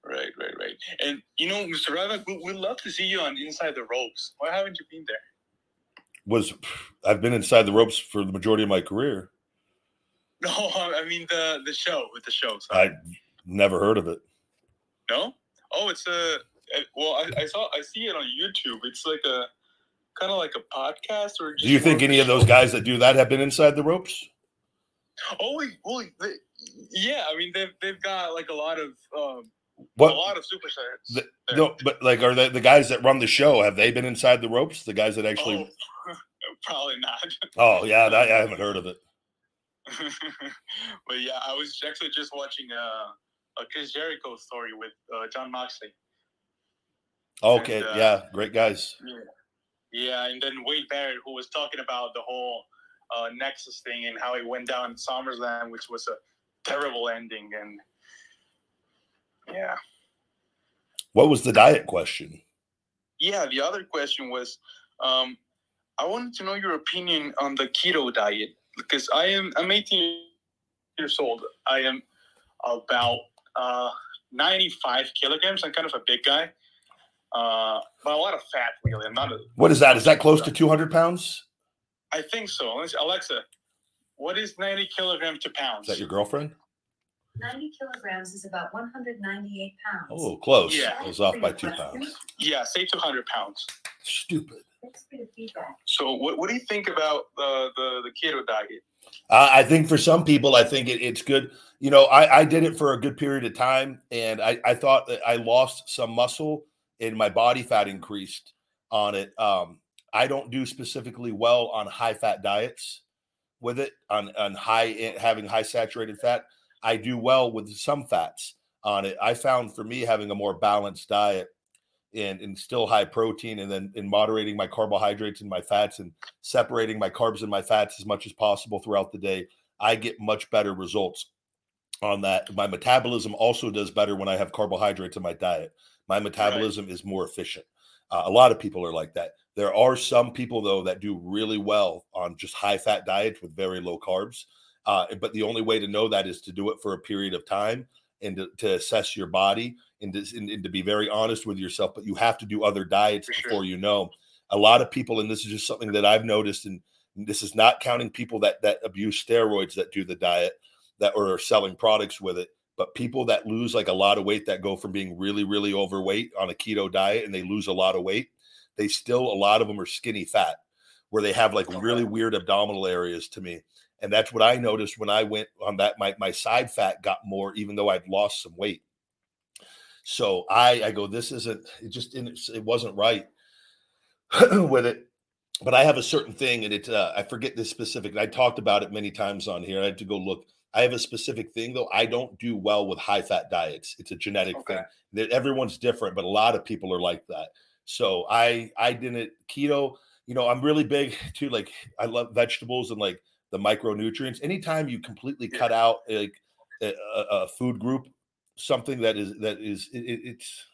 right, right, right. And you know, Mr. Ryback, we, we'd love to see you on Inside the Ropes. Why haven't you been there? Was I've been inside the ropes for the majority of my career. No, I mean the the show with the show. sorry. I never heard of it. no. Oh, it's a. Well, I, I saw I see it on YouTube. It's like a kind of like a podcast or. Just Do you think any of those guys that do that have been inside the ropes? Oh, well, they, yeah. I mean, they've they've got like a lot of um, a lot of superstars. The- No, but like, are they the guys that run the show? Have they been inside the ropes? The guys that actually? Oh, probably not. Oh, yeah, that, I haven't heard of it. but yeah, I was actually just watching uh, a Chris Jericho story with uh, Jon Moxley. Okay, And, uh, yeah, great guys. Yeah, and then Wade Barrett, who was talking about the whole uh, Nexus thing and how it went down in SummerSlam, which was a terrible ending. And yeah, What was the diet question? yeah. The other question was, um, I wanted to know your opinion on the keto diet because I am I'm 18 years old. I am about uh, 95 kilograms. I'm kind of a big guy, uh, but a lot of fat. Really, I'm not a What is that? Is that close to 200 pounds? I think so. Alexa, what is 90 kilograms to pounds? Is that your girlfriend? 90 kilograms is about 198 pounds. Oh, close. Yeah. I was off by two pounds. yeah, say 200 pounds. Stupid. Thanks for the feedback. So, what, what do you think about the, the, the keto diet? Uh, I think for some people, I think it, it's good. You know, I, I did it for a good period of time, and I, I thought that I lost some muscle and my body fat increased on it. Um, I don't do specifically well on high fat diets with it on on high having high saturated fat. I do well with some fats on it. I found for me having a more balanced diet and, and still high protein and then in moderating my carbohydrates and my fats and separating my carbs and my fats as much as possible throughout the day, I get much better results on that. My metabolism also does better when I have carbohydrates in my diet. My metabolism is more efficient. Uh, a lot of people are like that. There are some people though that do really well on just high fat diets with very low carbs. Uh, but the only way to know that is to do it for a period of time and to, to assess your body and to, and, and to be very honest with yourself. But you have to do other diets sure. before you know. A lot of people, and this is just something that I've noticed, and this is not counting people that that abuse steroids that do the diet that or are selling products with it but people that lose like a lot of weight that go from being really really overweight on a keto diet and they lose a lot of weight they still a lot of them are skinny fat where they have like really weird abdominal areas to me and that's what i noticed when i went on that my, my side fat got more even though i'd lost some weight so i i go this isn't it just it wasn't right with it but I have a certain thing, and it uh, I forget this specific. I talked about it many times on here. I had to go look. I have a specific thing though. I don't do well with high fat diets. It's a genetic Okay. thing. That everyone's different, but a lot of people are like that. So I I didn't keto. You know, I'm really big too. Like I love vegetables and like the micronutrients. Anytime you completely cut out like a, a- food group, something that is that is it- it's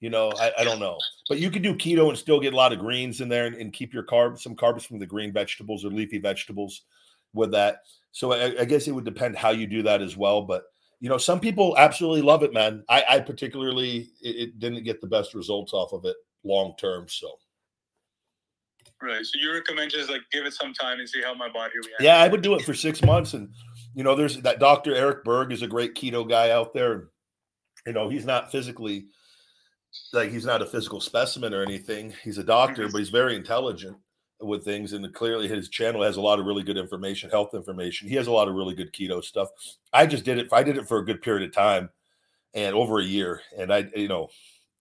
you know I, I don't know, but you can do keto and still get a lot of greens in there and, and keep your carbs some carbs from the green vegetables or leafy vegetables with that. So I, I guess it would depend how you do that as well, but. You know, some people absolutely love it, man. I, I particularly it, it didn't get the best results off of it long term. So Right. So you recommend just like give it some time and see how my body reacts. Yeah, I would do it for six months. And, you know, there's that Dr. Eric Berg is a great keto guy out there. You know, he's not physically, like, he's not a physical specimen or anything. He's a doctor, mm-hmm. but he's very intelligent with things. And clearly his channel has a lot of really good information, health information. He has a lot of really good keto stuff. I just did it, I did it for a good period of time and over a year. And I, you know,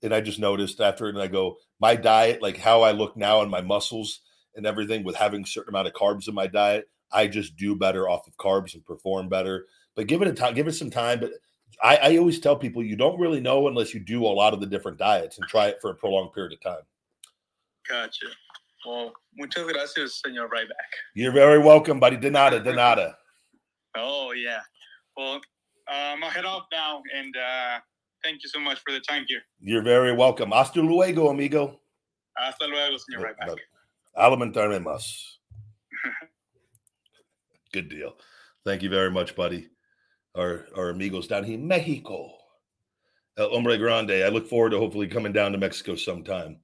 and I just noticed after it, and I go, my diet, like how I look now and my muscles and everything with having a certain amount of carbs in my diet, I just do better off of carbs and perform better. But give it a time, give it some time. But I, I always tell people you don't really know unless you do a lot of the different diets and try it for a prolonged period of time. Gotcha. Well, muchas gracias, señor Ryback. You're very welcome, buddy. De nada, de nada. Oh yeah. Well, um, I'll head off now, and uh, thank you so much for the time here. You're very welcome. Hasta luego, amigo. Hasta luego, señor Ryback. Alimentarme más. Good deal. Thank you very much, buddy. Our our amigos down here in Mexico. El Hombre Grande. I look forward to hopefully coming down to Mexico sometime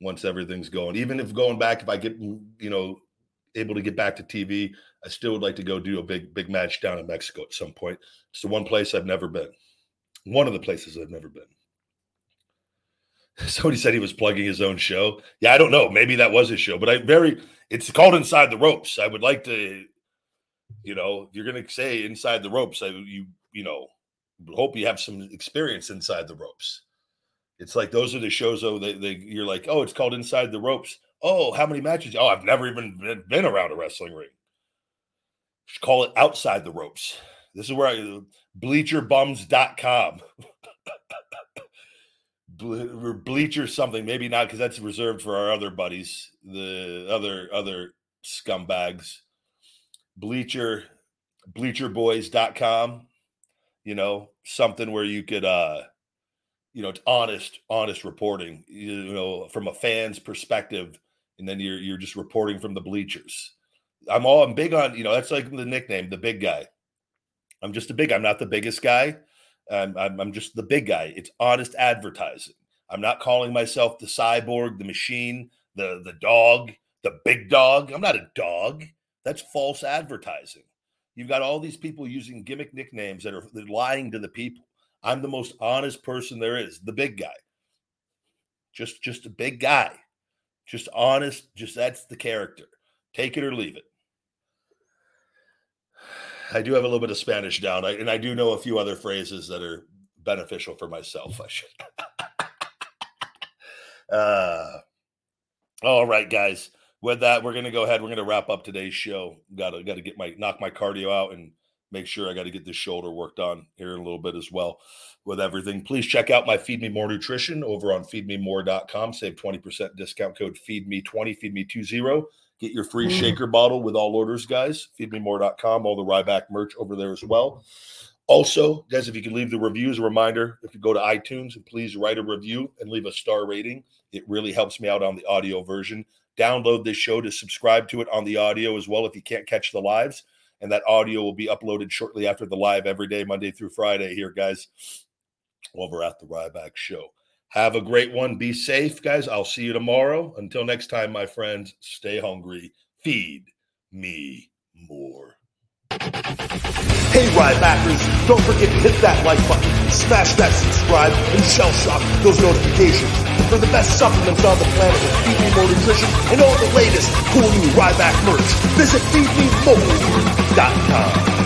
once everything's going. Even if going back, if I get you know able to get back to TV, I still would like to go do a big big match down in Mexico at some point. It's the one place I've never been. One of the places I've never been. Somebody said he was plugging his own show. Yeah, I don't know. Maybe that was his show, but I very it's called Inside the Ropes. I would like to, you know, you're gonna say inside the ropes, I you you know, hope you have some experience inside the ropes. It's like those are the shows though they, they you're like, oh, it's called Inside the Ropes. Oh, how many matches? Oh, I've never even been, around a wrestling ring. Just call it outside the ropes. This is where I bleacherbums.com. Bleacher something maybe not because that's reserved for our other buddies the other other scumbags. Bleacher bleacherboys.com you know something where you could uh you know it's honest honest reporting you know from a fan's perspective and then you're you're just reporting from the bleachers. I'm all i'm big on you know that's like the nickname the big guy i'm just a big i'm not the biggest guy I'm, I'm, I'm just the big guy. It's honest advertising. I'm not calling myself the cyborg, the machine, the the dog, the big dog. I'm not a dog. That's false advertising. You've got all these people using gimmick nicknames that are lying to the people. I'm the most honest person there is, the big guy. Just just a big guy. Just honest, just that's the character. Take it or leave it. I do have a little bit of Spanish down, I, and I do know a few other phrases that are beneficial for myself. I should. uh, all right, guys. With that, we're gonna go ahead. We're gonna wrap up today's show. Got to got to get my knock my cardio out and make sure I got to get this shoulder worked on here in a little bit as well. With everything, please check out my Feed Me More Nutrition over on feedmemore.com. Save 20% discount code FeedMe20, FeedMe20. Get your free mm. shaker bottle with all orders, guys. Feedmemore.com, all the Ryback merch over there as well. Also, guys, if you can leave the reviews, a reminder if you go to iTunes and please write a review and leave a star rating. It really helps me out on the audio version. Download this show to subscribe to it on the audio as well if you can't catch the lives. And that audio will be uploaded shortly after the live every day, Monday through Friday, here, guys, over at the Ryback Show. Have a great one. Be safe, guys. I'll see you tomorrow. Until next time, my friends, stay hungry. Feed me more. Hey, Rybackers, don't forget to hit that like button, smash that subscribe, and shell shock those notifications for the best supplements on the planet with Feed Me More Nutrition and all the latest cool new Ryback merch. Visit feedmemore.com.